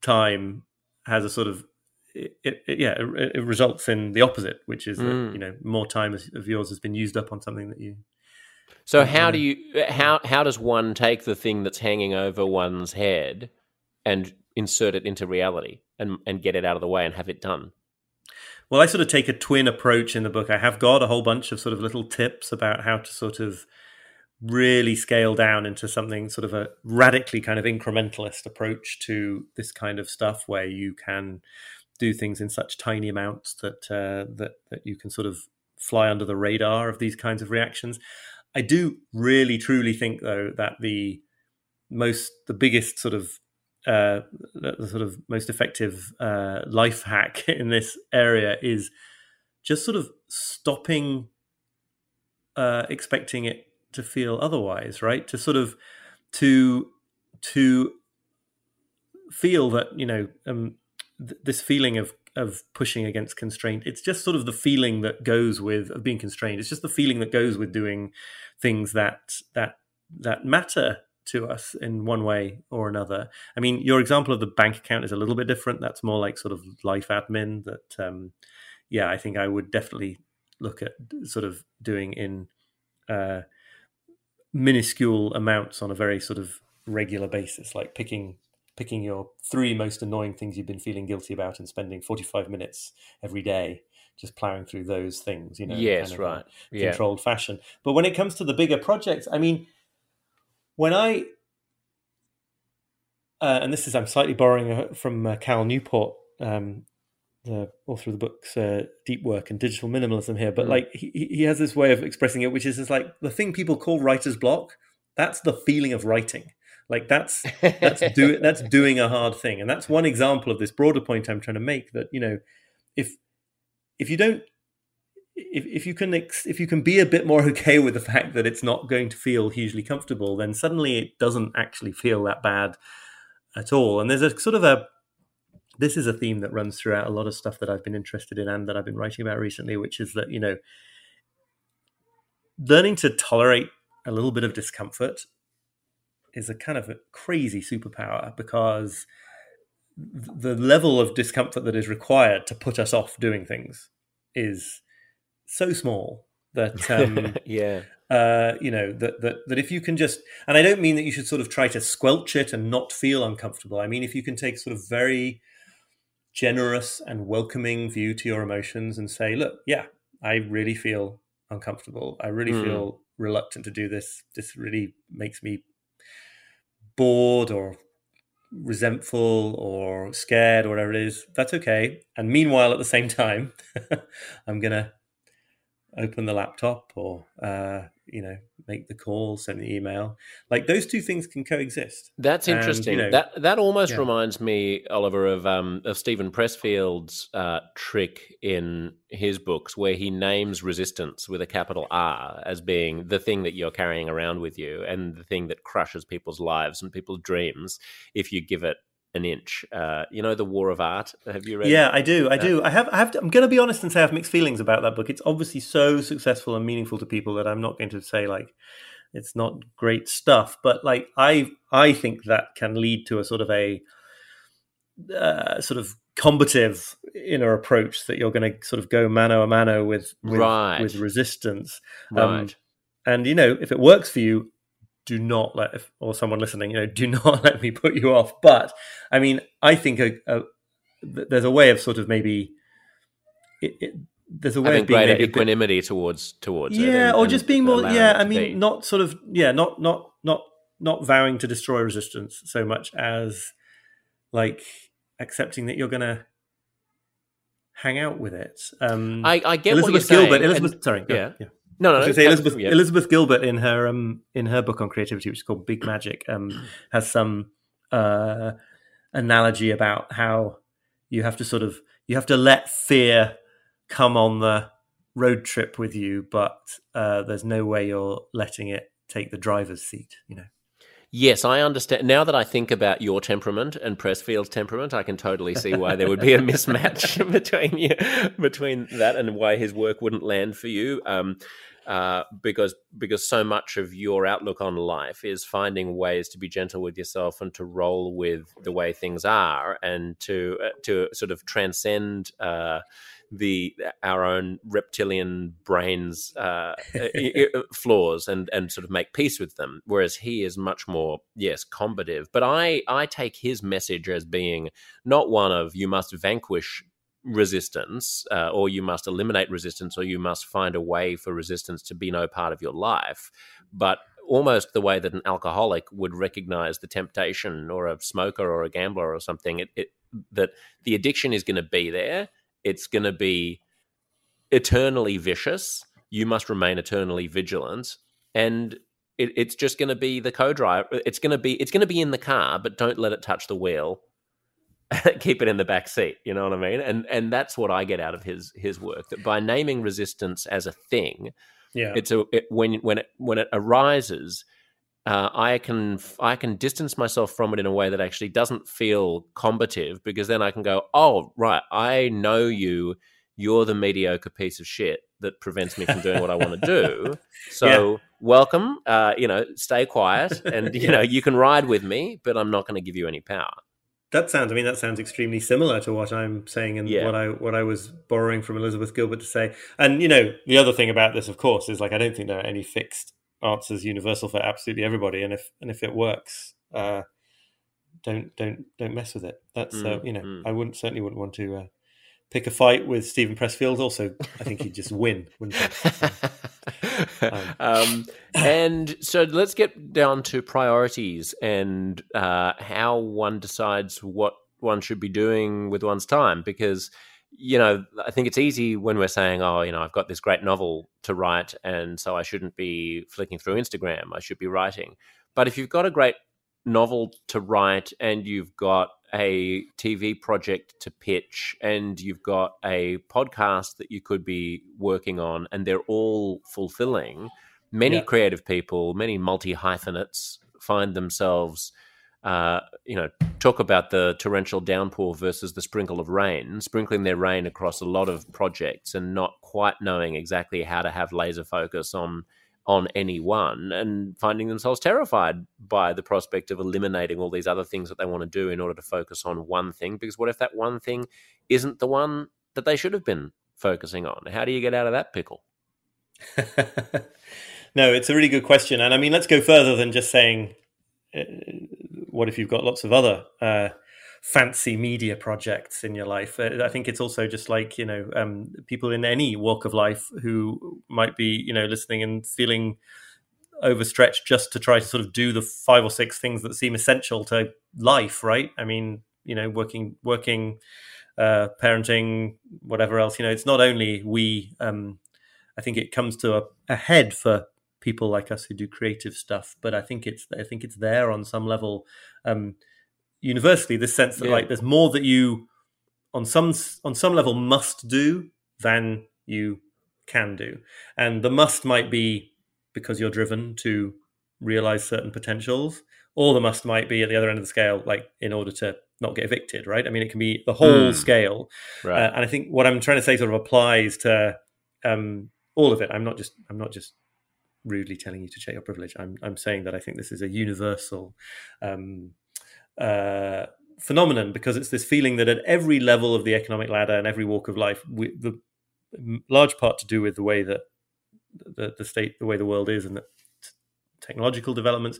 time has a sort of it, yeah it, results in the opposite, which is mm. that you know more time of yours has been used up on something that you so how do you how how does one take the thing that's hanging over one's head and insert it into reality and and get it out of the way and have it done? Well, I sort of take a twin approach in the book. I have got a whole bunch of sort of little tips about how to sort of really scale down into something sort of a radically kind of incrementalist approach to this kind of stuff where you can do things in such tiny amounts that uh, that that you can sort of fly under the radar of these kinds of reactions. I do really truly think though that the most the biggest sort of uh, the sort of most effective uh, life hack [laughs] in this area is just sort of stopping uh, expecting it to feel otherwise, right? To sort of to to feel that you know um, th- this feeling of of pushing against constraint. It's just sort of the feeling that goes with of being constrained. It's just the feeling that goes with doing things that that that matter to us in one way or another. I mean, your example of the bank account is a little bit different. That's more like sort of life admin. That um, yeah, I think I would definitely look at sort of doing in uh, minuscule amounts on a very sort of regular basis, like picking picking your three most annoying things you've been feeling guilty about and spending 45 minutes every day just plowing through those things, you know. Yes, kind of right. Controlled yeah. fashion. But when it comes to the bigger projects, I mean, when I, uh, and this is, I'm slightly borrowing uh, from uh, Cal Newport, um, the author of the books uh, Deep Work and Digital Minimalism here, but mm. like he, he has this way of expressing it, which is, is like the thing people call writer's block. That's the feeling of writing. Like that's that's do [laughs] that's doing a hard thing, and that's one example of this broader point I'm trying to make. That you know, if if you don't if, if you can if you can be a bit more [laughs] okay with the fact that it's not going to feel hugely comfortable, then suddenly it doesn't actually feel that bad at all. And there's a sort of a this is a theme that runs throughout a lot of stuff that I've been interested in and that I've been writing about recently, which is that you know learning to tolerate a little bit of discomfort is a kind of a crazy superpower because the level of discomfort that is required to put us off doing things is so small that [laughs] um, yeah uh, you know that, that that if you can just and I don't mean that you should sort of try to squelch it and not feel uncomfortable. I mean if you can take sort of very generous and welcoming view to your emotions and say, look, yeah, I really feel uncomfortable. I really mm. feel reluctant to do this. This really makes me bored or resentful or scared or whatever it is, that's okay. And meanwhile, at the same time, [laughs] I'm gonna open the laptop or uh, you know make the call, send the email. Like those two things can coexist. That's interesting. And, you know, that that almost yeah. reminds me, Oliver, of um, of Steven Pressfield's uh, trick in his books, where he names resistance with a capital R as being the thing that you're carrying around with you and the thing that crushes people's lives and people's dreams if you give it an inch. Uh, you know, The War of Art. Have you read? Yeah, I do. I do. I have. I have. To, I'm going to be honest and say I have mixed feelings about that book. It's obviously so successful and meaningful to people that I'm not going to say like it's not great stuff. But like I, I think that can lead to a sort of a uh, sort of combative inner approach that you're going to sort of go mano a mano with with, right. with resistance. Um, right. And you know, if it works for you, do not let if, or someone listening you know do [laughs] not let me put you off but i mean i think a, a, there's a way of sort of maybe it, it, there's a way Having of being greater equanimity bit, towards towards yeah and, or just being more yeah i mean be. not sort of yeah not not not not vowing to destroy resistance so much as like accepting that you're gonna hang out with it um i, I get elizabeth what you're gilbert saying, elizabeth and, sorry yeah. yeah no, no, no. Say Elizabeth yeah. Elizabeth Gilbert in her um in her book on creativity, which is called Big Magic, um has some uh analogy about how you have to sort of you have to let fear come on the road trip with you, but uh, there's no way you're letting it take the driver's seat. You know. Yes, I understand. Now that I think about your temperament and Pressfield's temperament, I can totally see why there would be a [laughs] mismatch [laughs] between you, between that and why his work wouldn't land for you. Um, uh, because because so much of your outlook on life is finding ways to be gentle with yourself and to roll with the way things are and to uh, to sort of transcend uh, the our own reptilian brains uh, flaws and and sort of make peace with them. Whereas he is much more yes combative. But I I take his message as being not one of you must vanquish resistance, uh, or you must eliminate resistance, or you must find a way for resistance to be no part of your life. But almost the way that an alcoholic would recognize the temptation, or a smoker, or a gambler, or something, it, it, that the addiction is going to be there. It's going to be eternally vicious. You must remain eternally vigilant, and it, it's just going to be the co-driver. It's going to be it's going to be in the car, but don't let it touch the wheel [laughs] keep it in the back seat you know what i mean and and that's what i get out of his his work that by naming resistance as a thing yeah it's a it, when when it when it arises uh, I can I can distance myself from it in a way that actually doesn't feel combative because then I can go, oh right, I know you. You're the mediocre piece of shit that prevents me from doing what I want to do. [laughs] So yeah. welcome, uh, you know, stay quiet, [laughs] and you yeah. know you can ride with me, but I'm not going to give you any power. That sounds. I mean, that sounds extremely similar to what I'm saying and yeah. what I what I was borrowing from Elizabeth Gilbert to say. And you know, the other thing about this, of course, is like I don't think there are any fixed answers universal for absolutely everybody. And if and if it works, uh, don't don't don't mess with it. That's mm, uh, you know, mm. I wouldn't certainly wouldn't want to uh, pick a fight with Steven Pressfield. Also, I think he'd just win, wouldn't he? So, um. [laughs] um, and so let's get down to priorities and uh, how one decides what one should be doing with one's time. Because, you know, I think it's easy when we're saying, oh, you know, I've got this great novel to write, and so I shouldn't be flicking through Instagram. I should be writing. But if you've got a great novel to write and you've got a TV project to pitch and you've got a podcast that you could be working on, and they're all fulfilling. Many yeah. creative people, many multi hyphenates find themselves, uh, you know, talk about the torrential downpour versus the sprinkle of rain, sprinkling their rain across a lot of projects and not quite knowing exactly how to have laser focus on on any one and finding themselves terrified by the prospect of eliminating all these other things that they want to do in order to focus on one thing. Because what if that one thing isn't the one that they should have been focusing on? How do you get out of that pickle? [laughs] no, it's a really good question. And I mean, let's go further than just saying, uh, what if you've got lots of other uh, fancy media projects in your life. Uh, I think it's also just like you know um, people in any walk of life who might be you know listening and feeling overstretched just to try to sort of do the five or six things that seem essential to life. Right? I mean, you know, working, working, uh, parenting, whatever else. You know, it's not only we. Um, I think it comes to a, a head for people like us who do creative stuff. But I think it's I think it's there on some level, um, universally. This sense that Yeah. like there's more that you on some on some level must do than you can do, and the must might be because you're driven to realize certain potentials, or the must might be at the other end of the scale, like in order to not get evicted, right? I mean, it can be the whole Mm. scale. Right. Uh, and I think what I'm trying to say sort of applies to um, all of it. I'm not just I'm not just rudely telling you to check your privilege. I'm I'm saying that I think this is a universal um, uh, phenomenon because it's this feeling that at every level of the economic ladder and every walk of life, we, the large part to do with the way that the, the state, the way the world is, and the technological developments.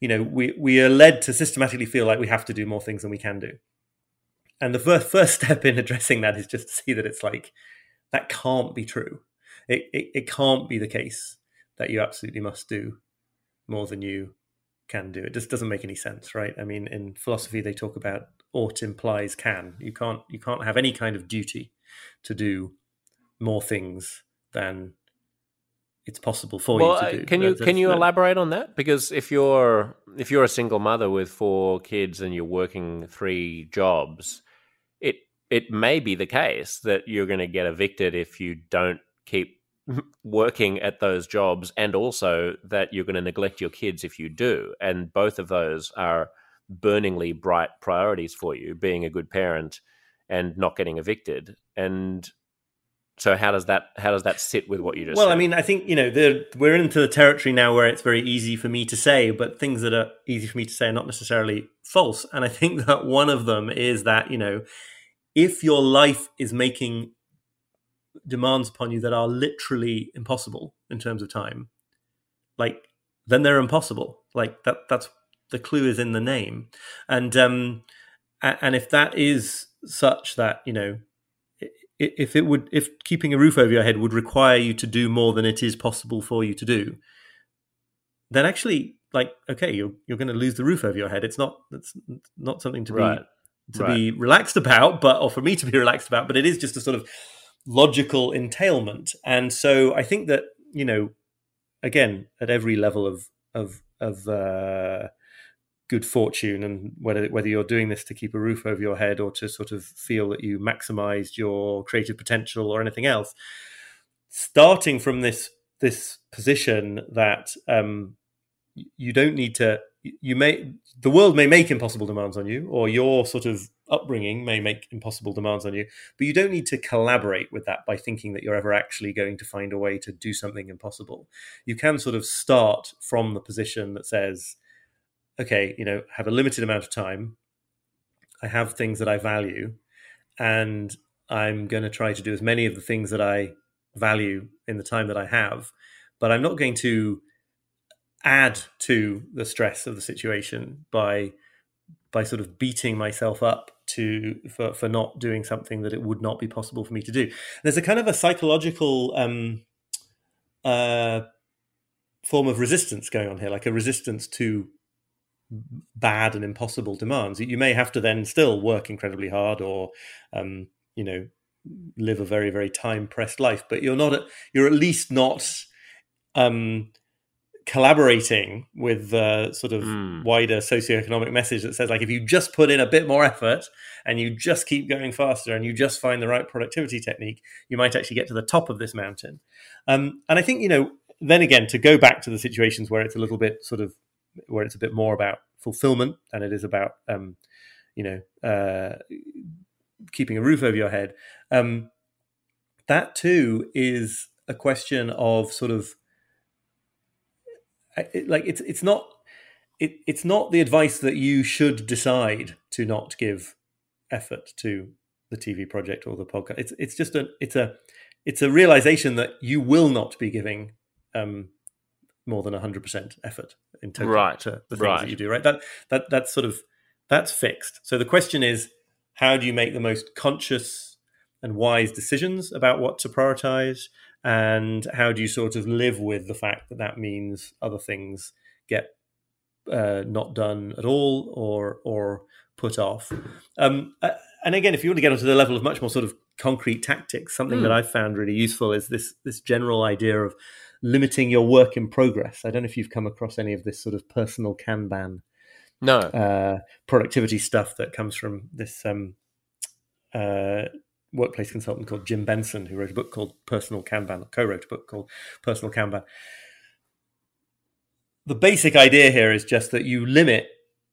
You know, we we are led to systematically feel like we have to do more things than we can do. And the first first [laughs] step in addressing that is just to see that it's like that can't be true. It, it it can't be the case that you absolutely must do more than you can do. It just doesn't make any sense, right? I mean, in philosophy, they talk about ought implies can. You can't you can't have any kind of duty to do more things than it's possible for well, you uh, to do. can you can you elaborate on that? Because if you're if you're a single mother with four kids and you're working three jobs, it it may be the case that you're going to get evicted if you don't keep working at those jobs, and also that you're going to neglect your kids if you do. And both of those are burningly bright priorities for you: being a good parent and not getting evicted. And so, how does that how does that sit with what you just? Well, said? I mean, I think you know the, we're into the territory now where it's very easy for me to say, but things that are easy for me to say are not necessarily false. And I think that one of them is that you know, if your life is making demands upon you that are literally impossible in terms of time, like then they're impossible. Like that. That's the clue is in the name, and um, and if that is such that you know if it would if keeping a roof over your head would require you to do more than it is possible for you to do then actually like okay you're you're going to lose the roof over your head it's not it's not something to be Right. to be relaxed about but or for me to be [laughs] relaxed about but it is just a sort of logical entailment. And so i think that you know again at every level of of of uh good fortune and whether whether you're doing this to keep a roof over your head or to sort of feel that you maximized your creative potential or anything else starting from this this position that um you don't need to you may the world may make impossible demands on you or your sort of upbringing may make impossible demands on you but you don't need to collaborate with that by thinking that you're ever actually going to find a way to do something impossible you can sort of start from the position that says okay, you know, have a limited amount of time. I have things that I value, and I'm going to try to do as many of the things that I value in the time that I have. But I'm not going to add to the stress of the situation by by sort of beating myself up to for, for not doing something that it would not be possible for me to do. There's a kind of a psychological um, uh, form of resistance going on here, like a resistance to bad and impossible demands. You may have to then still work incredibly hard, or um, you know, live a very very time pressed life. But you're not. You're at least not um, collaborating with the sort of Mm. wider socioeconomic message that says like if you just put in a bit more effort and you just keep going faster and you just find the right productivity technique, you might actually get to the top of this mountain. Um, and I think you know. Then again, to go back to the situations where it's a little bit sort of where it's a bit more about fulfillment than it is about um, you know uh, keeping a roof over your head. Um, that too is a question of sort of it, like it's it's not it, it's not the advice that you should decide to not give effort to the TV project or the podcast. It's it's just a it's a it's a realization that you will not be giving um, more than hundred percent effort in total Right, to the things right. that you do. Right. That that that's sort of that's fixed. So the question is, how do you make the most conscious and wise decisions about what to prioritize, and how do you sort of live with the fact that that means other things get uh, not done at all or or put off. Um, uh, and again, if you want to get onto the level of much more sort of concrete tactics. Something Mm. that I've found really useful is this this general idea of limiting your work in progress. I don't know if you've come across any of this sort of personal Kanban No. uh, productivity stuff that comes from this um, uh, workplace consultant called Jim Benson, who wrote a book called Personal Kanban, co-wrote a book called Personal Kanban. The basic idea here is just that you limit,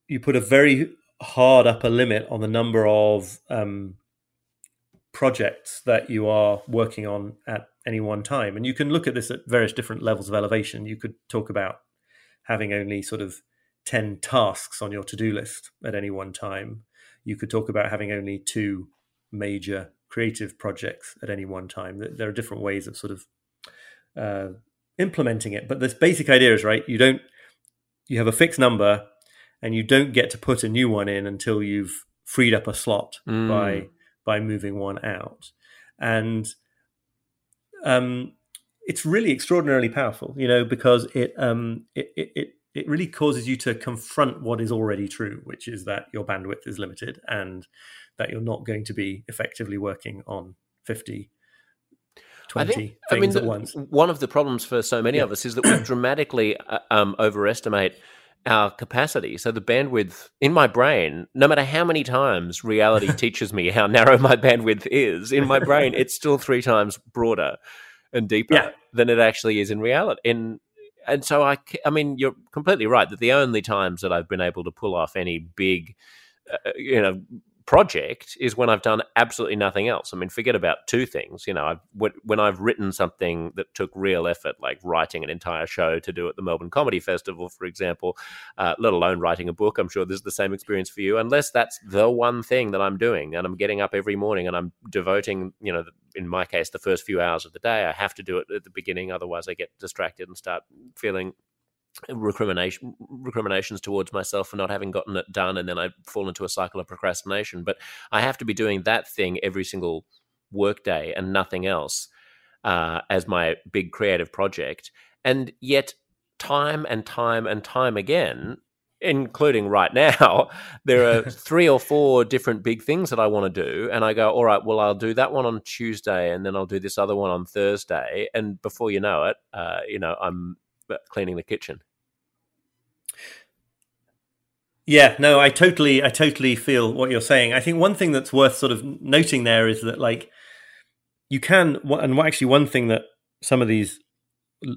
you put a very hard upper limit on the number of um, projects that you are working on at any one time, and you can look at this at various different levels of elevation. You could talk about having only sort of 10 tasks on your to-do list at any one time you could talk about having only two major creative projects at any one time There- are different ways of sort of uh, implementing it but this basic idea is right you don't you have a fixed number and you don't get to put a new one in until you've freed up a slot Mm. by by moving one out and um it's really extraordinarily powerful you know because it um it, it it it really causes you to confront what is already true which is that your bandwidth is limited and that you're not going to be effectively working on 50 20 I think, I things mean, at the- once one of the problems for so many Yeah. of us is that we [coughs] dramatically uh, um, overestimate our capacity. So the bandwidth in my brain, no matter how many times reality [laughs] teaches me how narrow my bandwidth is, in my brain, it's still three times broader and deeper Yeah. than it actually is in reality. In and so I, I mean, you're completely right that the only times that I've been able to pull off any big, uh, you know, project is when I've done absolutely nothing else. I mean, forget about two things. You know, I've when, I've written something that took real effort, like writing an entire show to do at the Melbourne Comedy Festival, for example, uh, let alone writing a book. I'm sure this is the same experience for you. Unless that's the one thing that I'm doing, and I'm getting up every morning and I'm devoting, you know, in my case, the first few hours of the day, I have to do it at the beginning. Otherwise, I get distracted and start feeling recrimination recriminations towards myself for not having gotten it done and then I fall into a cycle of procrastination. But I have to be doing that thing every single workday and nothing else uh, as my big creative project. And yet time and time and time again including right [laughs] now there are [laughs] three or four different big things that I want to do and I go all right well I'll do that one on Tuesday and then I'll do this other one on Thursday. And before you know it uh, you know I'm cleaning the kitchen Yeah, no, I totally, I totally feel what you're saying. I think one thing that's worth sort of noting there is that, like, you can, and actually, one thing that some of these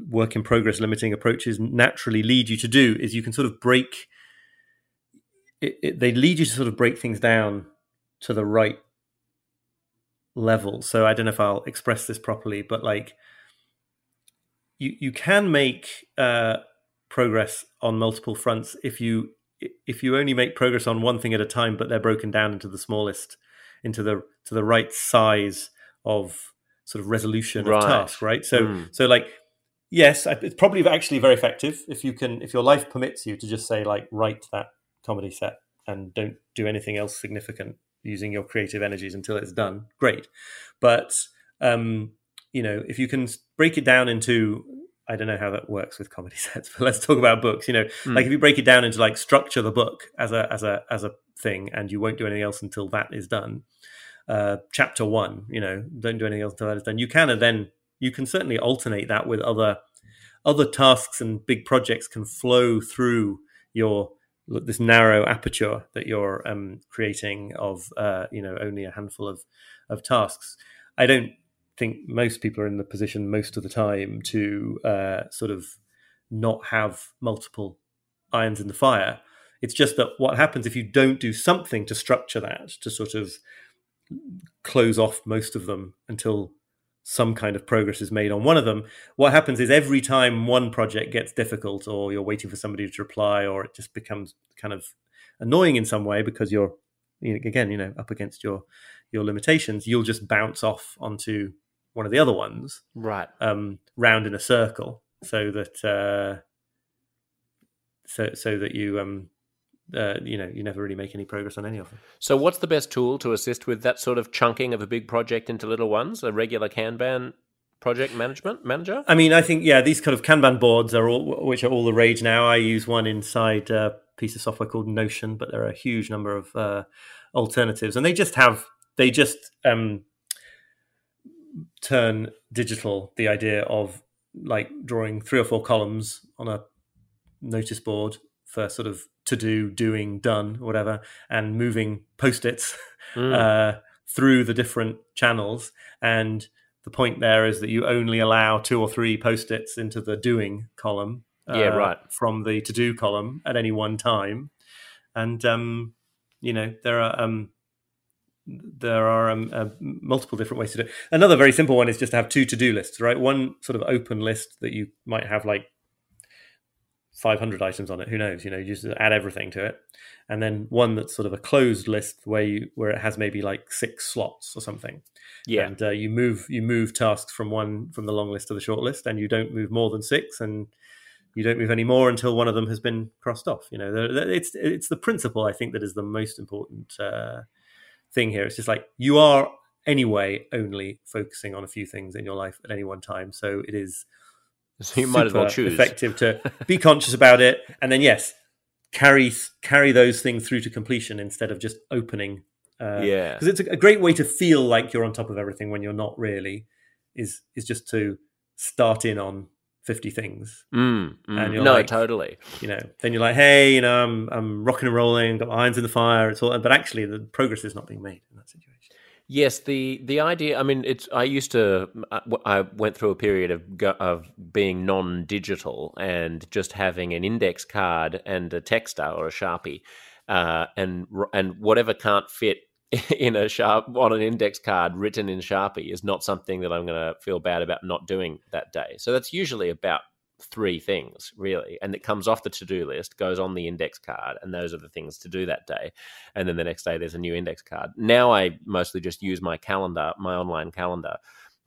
work in progress limiting approaches naturally lead you to do is you can sort of break. It, it, they lead you to sort of break things down to the right level. So I don't know if I'll express this properly, but like, you you can make uh, progress on multiple fronts if you if you only make progress on one thing at a time, but they're broken down into the smallest, into the to the right size of sort of resolution Right. of task, right? So Mm. so like yes, it's probably actually very effective if you can if your life permits you to just say like write that comedy set and don't do anything else significant using your creative energies until it's done. Great, but um, you know if you can break it down into I don't know how that works with comedy [laughs] sets, but let's talk about books. You know, Mm. like if you break it down into like structure the book as a as a as a thing, and you won't do anything else until that is done. Uh, chapter one, you know, don't do anything else until that is done. You can and then you can certainly alternate that with other other tasks and big projects can flow through your this narrow aperture that you're um, creating of uh, you know only a handful of of tasks. I don't think most people are in the position most of the time to uh, sort of not have multiple irons in the fire. It's just that what happens if you don't do something to structure that, to sort of close off most of them until some kind of progress is made on one of them, what happens is every time one project gets difficult or you're waiting for somebody to reply or it just becomes kind of annoying in some way because you're again, you know, up against your your limitations, you'll just bounce off onto one of the other ones right um, round in a circle, so that uh, so so that you um, uh, you know you never really make any progress on any of them. So, what's the best tool to assist with that sort of chunking of a big project into little ones? A regular Kanban project management manager? I mean, I think yeah, these kind of Kanban boards are all which are all the rage now. I use one inside a piece of software called Notion, but there are a huge number of uh, alternatives, and they just have they just um, turn digital the idea of like drawing three or four columns on a notice board for sort of to do, doing, done, whatever, and moving post its [laughs] mm. uh, through the different channels. And the point there is that you only allow two or three post its into the doing column. Uh, yeah, right. From the to do column at any one time. And, um, you know, there are. Um, there are um, uh, multiple different ways to do it. Another very simple one is just to have two to-do lists, right? One sort of open list that you might have like 500 items on it. Who knows? You know, you just add everything to it, and then one that's sort of a closed list where you where it has maybe like six slots or something. Yeah, and uh, you move you move tasks from one from the long list to the short list, and you don't move more than six, and you don't move any more until one of them has been crossed off. You know, it's it's the principle I think that is the most important uh, thing here. It's just like you are anyway only focusing on a few things in your life at any one time, so it is so you might as well choose. Effective to [laughs] be conscious about it, and then yes, carry carry those things through to completion instead of just opening. Uh, yeah, because it's a, a great way to feel like you're on top of everything when you're not really. Is is just to start in on 50 things. Mm, mm. And you're no, like, totally. You know, then you're like, hey, you know, I'm I'm rocking and rolling, got my irons in the fire. It's all, but actually, the progress is not being made in that situation. Yes, the the idea. I mean, it's. I used to. Uh, I went through a period of of being non-digital and just having an index card and a texter or a sharpie, uh, and and whatever can't fit [laughs] in a sharp on an index card written in sharpie is not something that I'm going to feel bad about not doing that day. So that's usually about three things really. And it comes off the to-do list goes on the index card and those are the things to do that day. And then the next day there's a new index card. Now i mostly just use my calendar my online calendar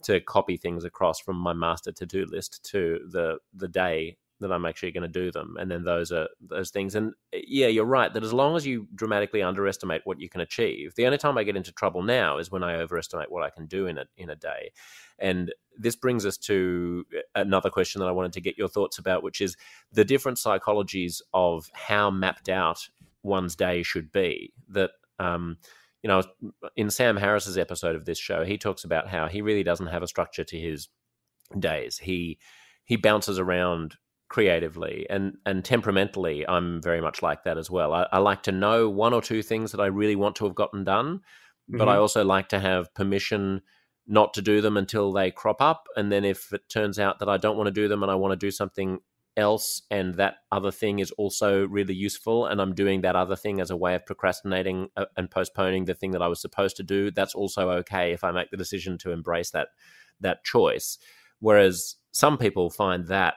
to copy things across from my master to-do list to the the day that I'm actually going to do them. And then those are those things. And eh, yeah, you're right that as long as you dramatically underestimate what you can achieve, the only time I get into trouble now is when I overestimate what I can do in a in a day. And this brings us to eh, another question that I wanted to get your thoughts about, which is the different psychologies of how mapped out one's day should be. That um, you know, in Sam Harris's episode of this show, he talks about how he really doesn't have a structure to his days. He he bounces around creatively and and temperamentally i'm very much like that as well. I, I, like to know one or two things that i really want to have gotten done but mm-hmm. i also like to have permission not to do them until they crop up. And then if it turns out that i don't want to do them and i want to do something else and that other thing is also really useful and i'm doing that other thing as a way of procrastinating uh, and postponing the thing that i was supposed to do that's also okay if i make the decision to embrace that that choice. Whereas some people find that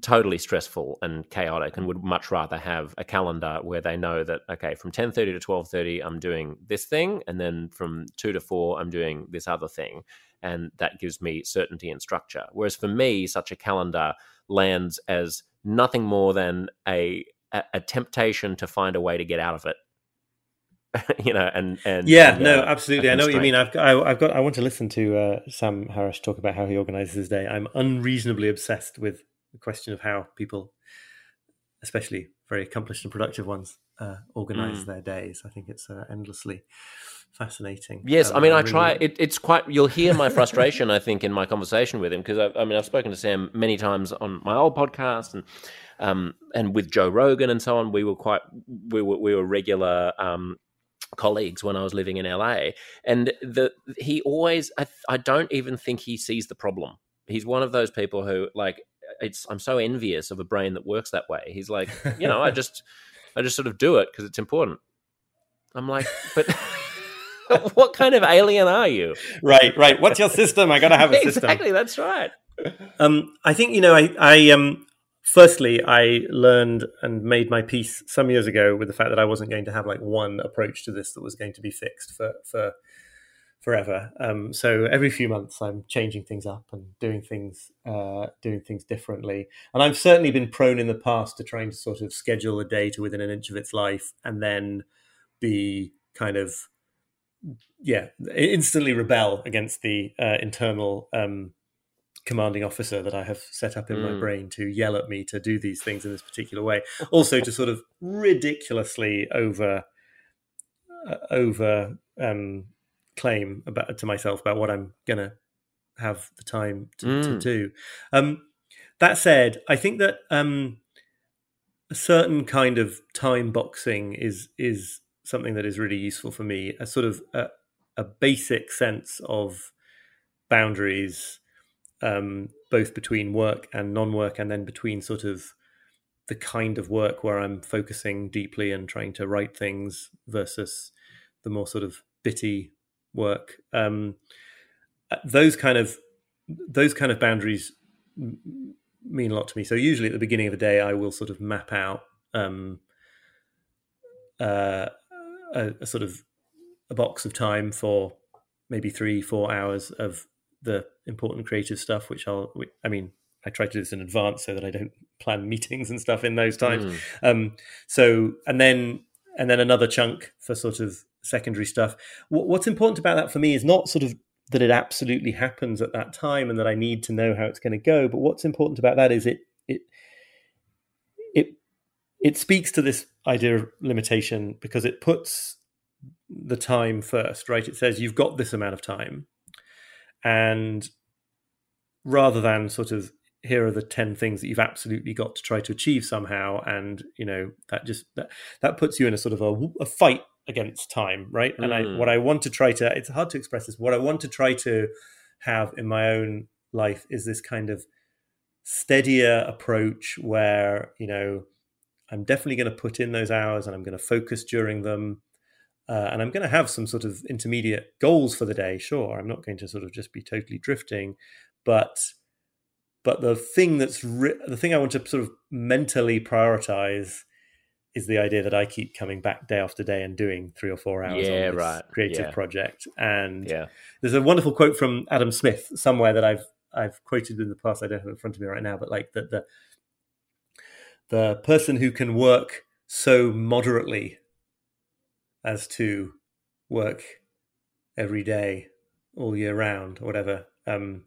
totally stressful and chaotic and would much rather have a calendar where they know that okay from 10:30 to 12:30 I'm doing this thing and then from 2 to 4 I'm doing this other thing and that gives me certainty and structure whereas for me such a calendar lands as nothing more than a a, a temptation to find a way to get out of it [laughs] you know, and and yeah, and, uh, no, absolutely. I know what you mean. I've I, have got. I want to listen to uh, Sam Harris talk about how he organizes his day. I'm unreasonably obsessed with the question of how people, especially very accomplished and productive ones, uh, organize mm. their days. I think it's uh, endlessly fascinating. Yes, um, I mean, I, really... try. It, it's quite. You'll hear my [laughs] frustration. I think in my conversation with him because I, I, mean, I've spoken to Sam many times on my old podcast and um, and with Joe Rogan and so on. We were quite. We were we were regular. Um, colleagues when I was living in LA and the he always I, I don't even think he sees the problem he's one of those people who like it's I'm so envious of a brain that works that way. He's like, [laughs] you know, I just I just sort of do it because it's important. I'm like, but [laughs] what kind of alien are you? Right, right. What's your system? I gotta have a [laughs] system. Exactly, that's right. Um, I think you know, I, I um, firstly, I learned and made my peace some years ago with the fact that I wasn't going to have like one approach to this that was going to be fixed for for forever. Um, so every few months, I'm changing things up and doing things uh, doing things differently. And I've certainly been prone in the past to trying to sort of schedule a day to within an inch of its life, and then be kind of yeah instantly rebel against the uh, internal um, commanding officer that I have set up in mm. my brain to yell at me to do these things in this particular way. Also, to sort of ridiculously over uh, over um, claim about to myself about what I'm gonna have the time to, mm. to do. Um, that said, I think that um, a certain kind of time boxing is is something that is really useful for me. A sort of a, a basic sense of boundaries, um, both between work and non-work, and then between sort of the kind of work where I'm focusing deeply and trying to write things versus the more sort of bitty work. Um, uh, those kind of those kind of boundaries mean a lot to me. So usually at the beginning of the day, I will sort of map out um, uh, a, a, sort of a box of time for maybe three, four hours of the important creative stuff, which I'll, I mean, I try to do this in advance so that I don't plan [laughs] meetings and stuff in those times. Mm. Um, so, and then, and then another chunk for sort of secondary stuff. What, what's important about that for me is not sort of that it absolutely happens at that time and that I need to know how it's going to go. But what's important about that is it it it it speaks to this idea of limitation because it puts the time first, right? It says you've got this amount of time, and rather than sort of here are the 10 things that you've absolutely got to try to achieve somehow and you know that just that, that puts you in a sort of a, a fight against time, right? And I what mm. I want to try to it's hard to express this. What I want to try to have in my own life is this kind of steadier approach where, you know, I'm definitely going to put in those hours and I'm going to focus during them. Uh, and I'm going to have some sort of intermediate goals for the day. Sure, I'm not going to sort of just be totally drifting, but but the thing that's ri- the thing I want to sort of mentally prioritize is the idea that I keep coming back day after day and doing three or four hours yeah, on this right. creative yeah. project. And yeah. there's a wonderful quote from Adam Smith somewhere that I've I've quoted in the past. I don't have it in front of me right now, but like that the the person who can work so moderately as to work every day all year round or whatever um,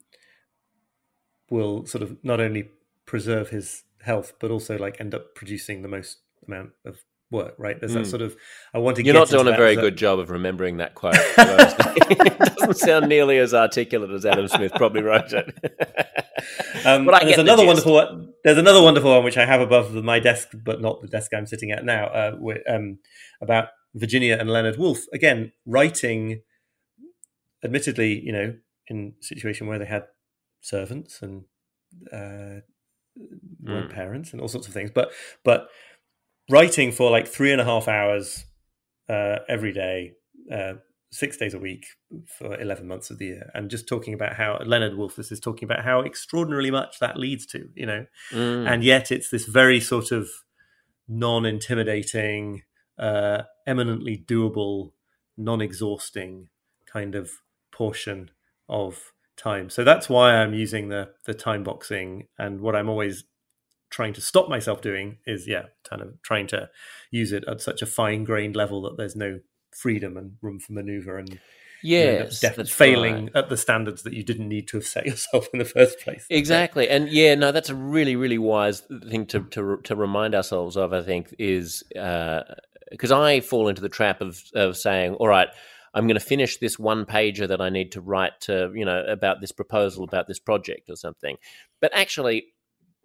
will sort of not only preserve his health but also like end up producing the most amount of work, right? There's mm. that hmm. sort of I want to. You're not doing a very good job of remembering that quote. [laughs] [laughs] it doesn't sound nearly as articulate as Adam Smith probably wrote it. [laughs] um, but there's another the wonderful one. There's another wonderful one which I have above my desk, but not the desk I'm sitting at now. Uh, um, about Virginia and Leonard Woolf again writing. Admittedly, you know, in a situation where they had servants and uh, mm. parents and all sorts of things, but but writing for like three and a half hours uh, every day, uh, six days a week for 11 months of the year, and just talking about how Leonard Woolf's is talking about how extraordinarily much that leads to, you know, mm. and yet it's this very sort of non intimidating, uh, eminently doable, non exhausting kind of portion of time. So that's why I'm using the the time boxing and what I'm always trying to stop myself doing is yeah kind of trying to use it at such a fine grained level that there's no freedom and room for maneuver and yeah, you know, failing right. at the standards that you didn't need to have set [laughs] yourself in the first place exactly and yeah no that's a really really wise thing to to, to remind ourselves of i think is because uh, i fall into the trap of of saying all right I'm going to finish this one pager that I need to write to, you know, about this proposal, about this project or something. But actually,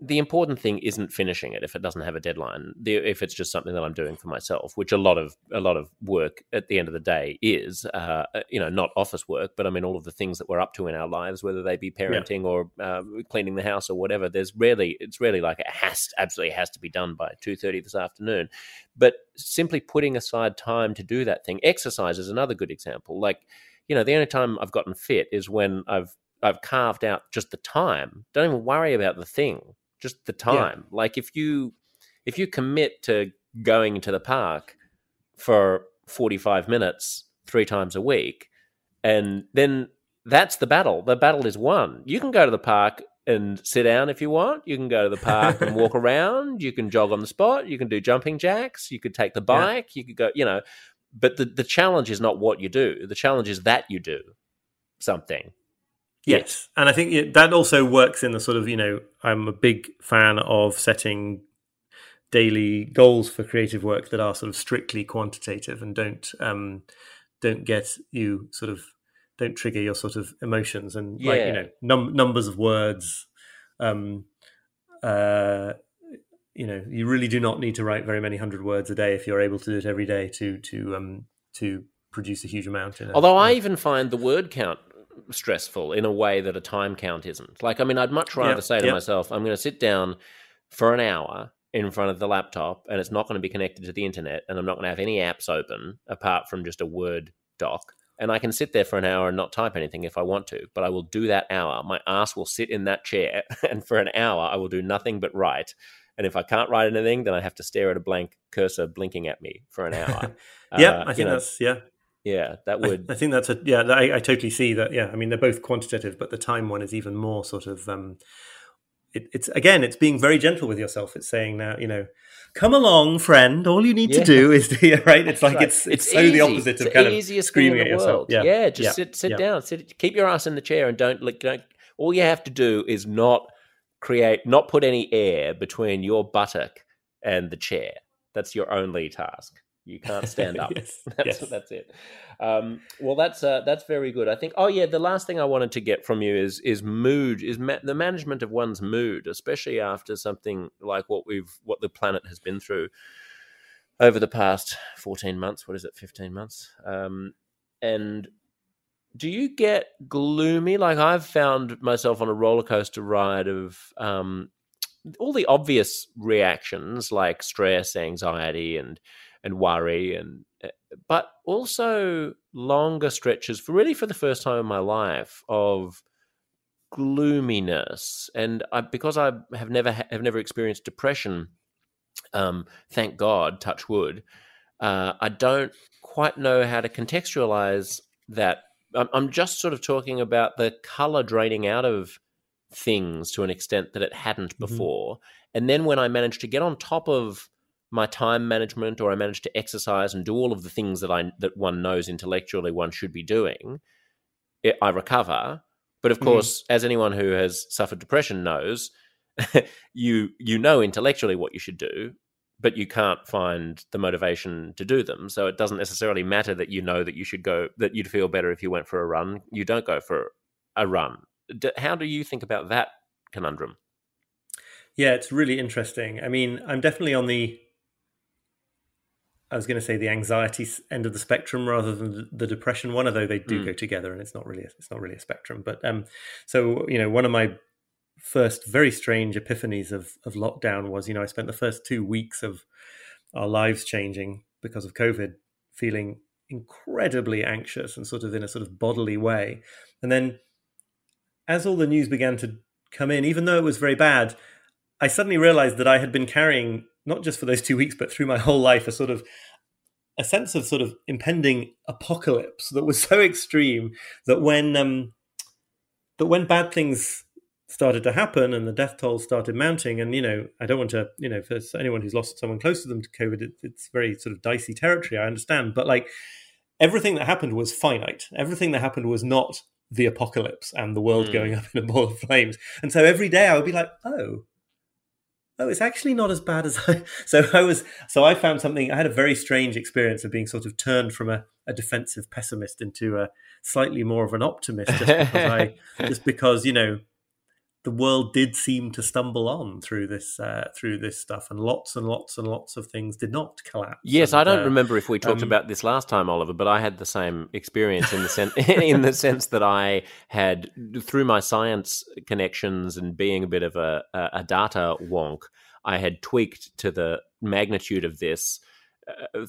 the important thing isn't finishing it if it doesn't have a deadline. The, if it's just something that I'm doing for myself, which a lot of a lot of work at the end of the day is, uh, you know, not office work, but I mean all of the things that we're up to in our lives, whether they be parenting yeah. or uh, cleaning the house or whatever. There's rarely it's rarely like it has absolutely has to be done by two thirty this afternoon. But simply putting aside time to do that thing, exercise is another good example. Like, you know, the only time I've gotten fit is when I've I've carved out just the time. Don't even worry about the thing just the time. Yeah. Like if you if you commit to going to the park for 45 minutes three times a week and then that's the battle. The battle is won. You can go to the park and sit down if you want. You can go to the park and walk [laughs] around. You can jog on the spot. You can do jumping jacks. You could take the bike. Yeah. You could go, you know. But the, the challenge is not what you do. The challenge is that you do something. Yes, and I think that also works in the sort of you know I'm a big fan of setting daily goals for creative work that are sort of strictly quantitative and don't um, don't get you sort of don't trigger your sort of emotions and Yeah. like you know num- numbers of words. Um, uh, you know, you really do not need to write very many hundred words a day if you're able to do it every day to to um to produce a huge amount. In a, Although I even find the word count stressful in a way that a time count isn't. Like, I mean, I'd much rather say to myself, I'm going to sit down for an hour in front of the laptop and it's not going to be connected to the internet and I'm not going to have any apps open apart from just a Word doc. And I can sit there for an hour and not type anything if I want to, but I will do that hour. My ass will sit in that chair [laughs] and for an hour I will do nothing but write. And if I can't write anything, then I have to stare at a blank cursor blinking at me for an hour. [laughs] yeah, Uh, I think know, that's yeah. Yeah, that would I, think that's a yeah. I, I totally see that. Yeah, I mean they're both quantitative, but the time one is even more sort of. Um, it, it's again, it's being very gentle with yourself. It's saying now, you know, come along, friend. All you need Yeah. to do is [laughs] to, right. It's like Right. it's it's, so the opposite It's of kind of screaming in at yourself. world. Yeah, just yeah, sit sit yeah. down, sit, keep your ass in the chair, and don't look. Don't. All you have to do is not create, not put any air between your buttock and the chair. That's your only task. You can't stand up. [laughs] Yes, [laughs] That's yes. that's it. Um, well, that's uh, that's very good. I think. Oh yeah, the last thing I wanted to get from you is is mood, is ma- the management of one's mood, especially after something like what we've what the planet has been through over the past fourteen months. What is it, fifteen months? Um, and do you get gloomy? Like I've found myself on a roller coaster ride of um, all the obvious reactions, like stress, anxiety, and and worry, and uh, but also longer stretches for really for the first time in my life of gloominess. And I, because I have never have never experienced depression, um, thank God, touch wood, uh, I don't quite know how to contextualize that. I'm, I'm just sort of talking about the color draining out of things to an extent that it hadn't Mhm. before. And then when I managed to get on top of my time management or I manage to exercise and do all of the things that I that one knows intellectually one should be doing, it, I recover. But of Mhm. course, as anyone who has suffered depression knows, [laughs] you you know intellectually what you should do, but you can't find the motivation to do them. So it doesn't necessarily matter that you know that you should go that you'd feel better if you went for a run. You don't go for a run. D- How do you think about that conundrum? Yeah, it's really interesting. I mean, I'm definitely on the. I was going to say the anxiety end of the spectrum rather than the- depression one, although they do Mm. go together, and it's not really a, it's not really a spectrum. But um, so you know, one of my first very strange epiphanies of of lockdown was you know I spent the first two weeks of our lives changing because of COVID, feeling incredibly anxious and sort of in a sort of bodily way, and then as all the news began to come in, even though it was very bad, I suddenly realized that I had been carrying, not just for those two weeks, but through my whole life, a sort of a sense of sort of impending apocalypse that was [laughs] so extreme that when um, that when bad things started to happen and the death toll started mounting, and you know, I don't want to, you know, for anyone who's lost someone close to them to COVID, it, it's very sort of dicey territory. I understand, but like everything that happened was finite. Everything that happened was not the apocalypse and the world Mm. going up in a ball of flames. And so every day I would be like, oh, oh, it's actually not as bad as [laughs] I. So I was, so I found something. I had a very strange experience of being sort of turned from a, a defensive pessimist into a slightly more of an optimist, just because I, [laughs] just because you know, the world did seem to stumble on through this uh, through this stuff, and lots and lots and lots of things did not collapse. Yes, And, I don't uh, remember if we talked um, about this last time, Oliver, but I had the same experience in the sense [laughs] in the sense that I had through my science connections and being a bit of a, a, data wonk, I had tweaked to the magnitude of this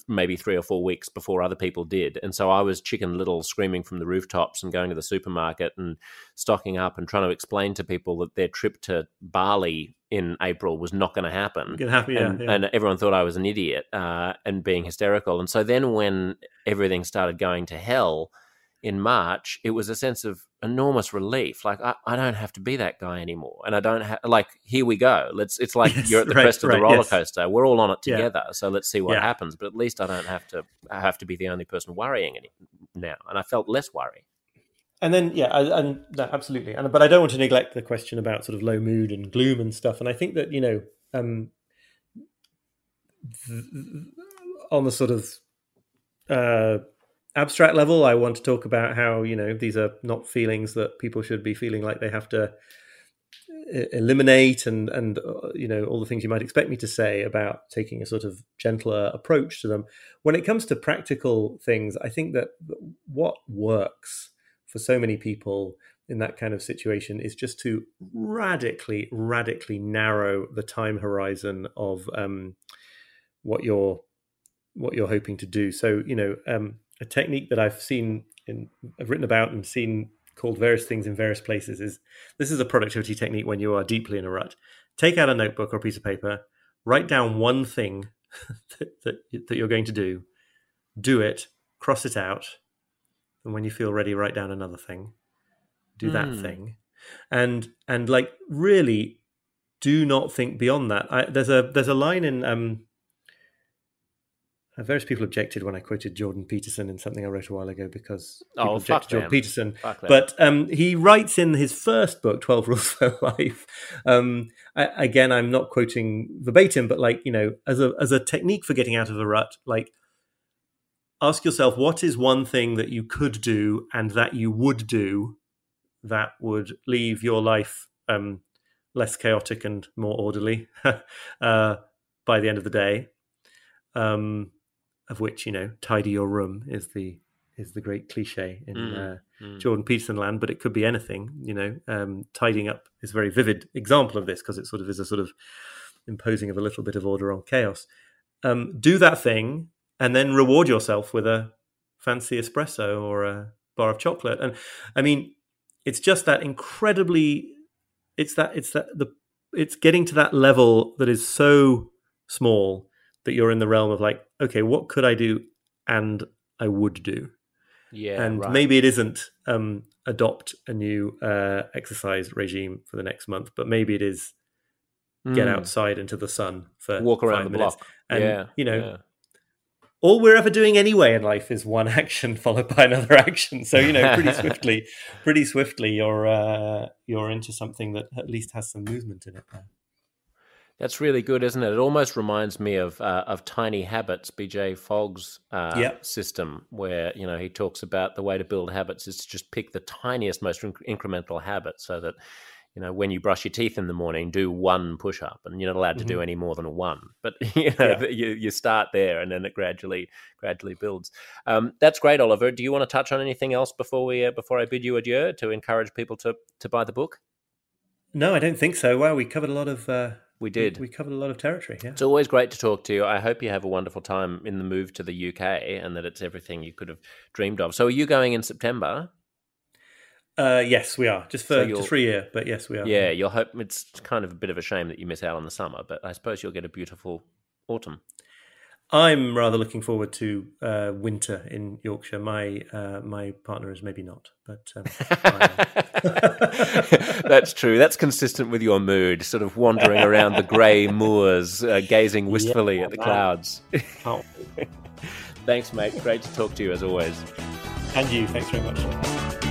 maybe three or four weeks before other people did, and so I was chicken little, screaming from the rooftops and going to the supermarket and stocking up and trying to explain to people that their trip to Bali in April was not going to happen happen, yeah, and, yeah. and everyone thought I was an idiot uh, and being hysterical. And so then, when everything started going to hell in March, it was a sense of enormous relief. Like I, I don't have to be that guy anymore, and I don't have like here we go. Let's. It's [laughs] like Yes, you're at the right, crest of the right, roller yes. coaster. We're all on it Yeah. together. So let's see what Yeah. happens. But at least I don't have to. I have to be the only person worrying any, now, and I felt less worry. and then yeah I- and no, absolutely and but i don't want to neglect the question about sort of low mood and gloom and stuff and i think that you know um th- on the sort of uh abstract level, I want to talk about how you know these are not feelings that people should be feeling like they have to eliminate and and uh, you know all the things you might expect me to say about taking a sort of gentler approach to them. When it comes to practical things i think that what works for so many people in that kind of situation is just to radically radically narrow the time horizon of um, what you're what you're hoping to do. So you know um, a technique that i've seen in i've written about and seen called various things in various places is this is a productivity technique when you are deeply in a rut. Take out a notebook or a piece of paper, write down one thing [laughs] that, that, that you're going to do, do it, cross it out, and when you feel ready, write down another thing, do mm. that hmm. thing, and and like really do not think beyond that. I, there's a there's a line in um, various people objected when I quoted Jordan Peterson in something I wrote a while ago because people oh, fuck Jordan Peterson. but um, he writes in his first book, Twelve Rules [laughs] for Life. Um, I, again, I'm not quoting verbatim, but like you know, as a as a technique for getting out of a rut, like ask yourself what is one thing that you could do and that you would do that would leave your life um, less chaotic and more orderly [laughs] uh, by the end of the day. Um, of which you know tidy your room is the is the great cliche in mm, uh, mm. Jordan Peterson land, but it could be anything. You know, um, tidying up is a very vivid example of this because it sort of is a sort of imposing of a little bit of order on chaos. Um, do that thing and then reward yourself with a fancy espresso or a bar of chocolate. And I mean, it's just that incredibly. It's that it's that the it's getting to that level that is so small that you're in the realm of like, okay, what could I do and I would do? Yeah. And right. maybe it isn't um, adopt a new uh, exercise regime for the next month, but maybe it is get mm. outside into the sun for walk around the minutes. block. And, yeah. you know, yeah. all we're ever doing anyway in life is one [laughs] action followed by another action. So, you know, pretty [laughs] swiftly, pretty swiftly, you're, uh, you're into something that at least has some movement in it. There. That's really good, isn't it? It almost reminds me of uh, of Tiny Habits, BJ Fogg's uh, yep. system, where you know he talks about the way to build habits is to just pick the tiniest, most inc- incremental habit, so that you know when you brush your teeth in the morning, do one push up, and you're not allowed to mm-hmm. do any more than one. But [laughs] you know yeah. you, you start there, and then it gradually gradually builds. Um, that's great, Oliver. Do you want to touch on anything else before we uh, before I bid you adieu to encourage people to to buy the book? No, I don't think so. Wow, we covered a lot of uh, we did. We, covered a lot of territory. Yeah. It's always great to talk to you. I hope you have a wonderful time in the move to the UK and that it's everything you could have dreamed of. So, are you going in September? Uh, yes, we are. Just for so just for a year, but yes, we are. Yeah, you'll hope. It's kind of a bit of a shame that you miss out on the summer, but I suppose you'll get a beautiful autumn. I'm rather looking forward to uh, winter in Yorkshire. My uh, my partner is maybe not, but um, [laughs] that's true. That's consistent with your mood, sort of wandering around the grey [laughs] moors, uh, gazing wistfully yeah, at the clouds. Oh. [laughs] Thanks, mate. Great to talk to you as always. And you. Thanks very much.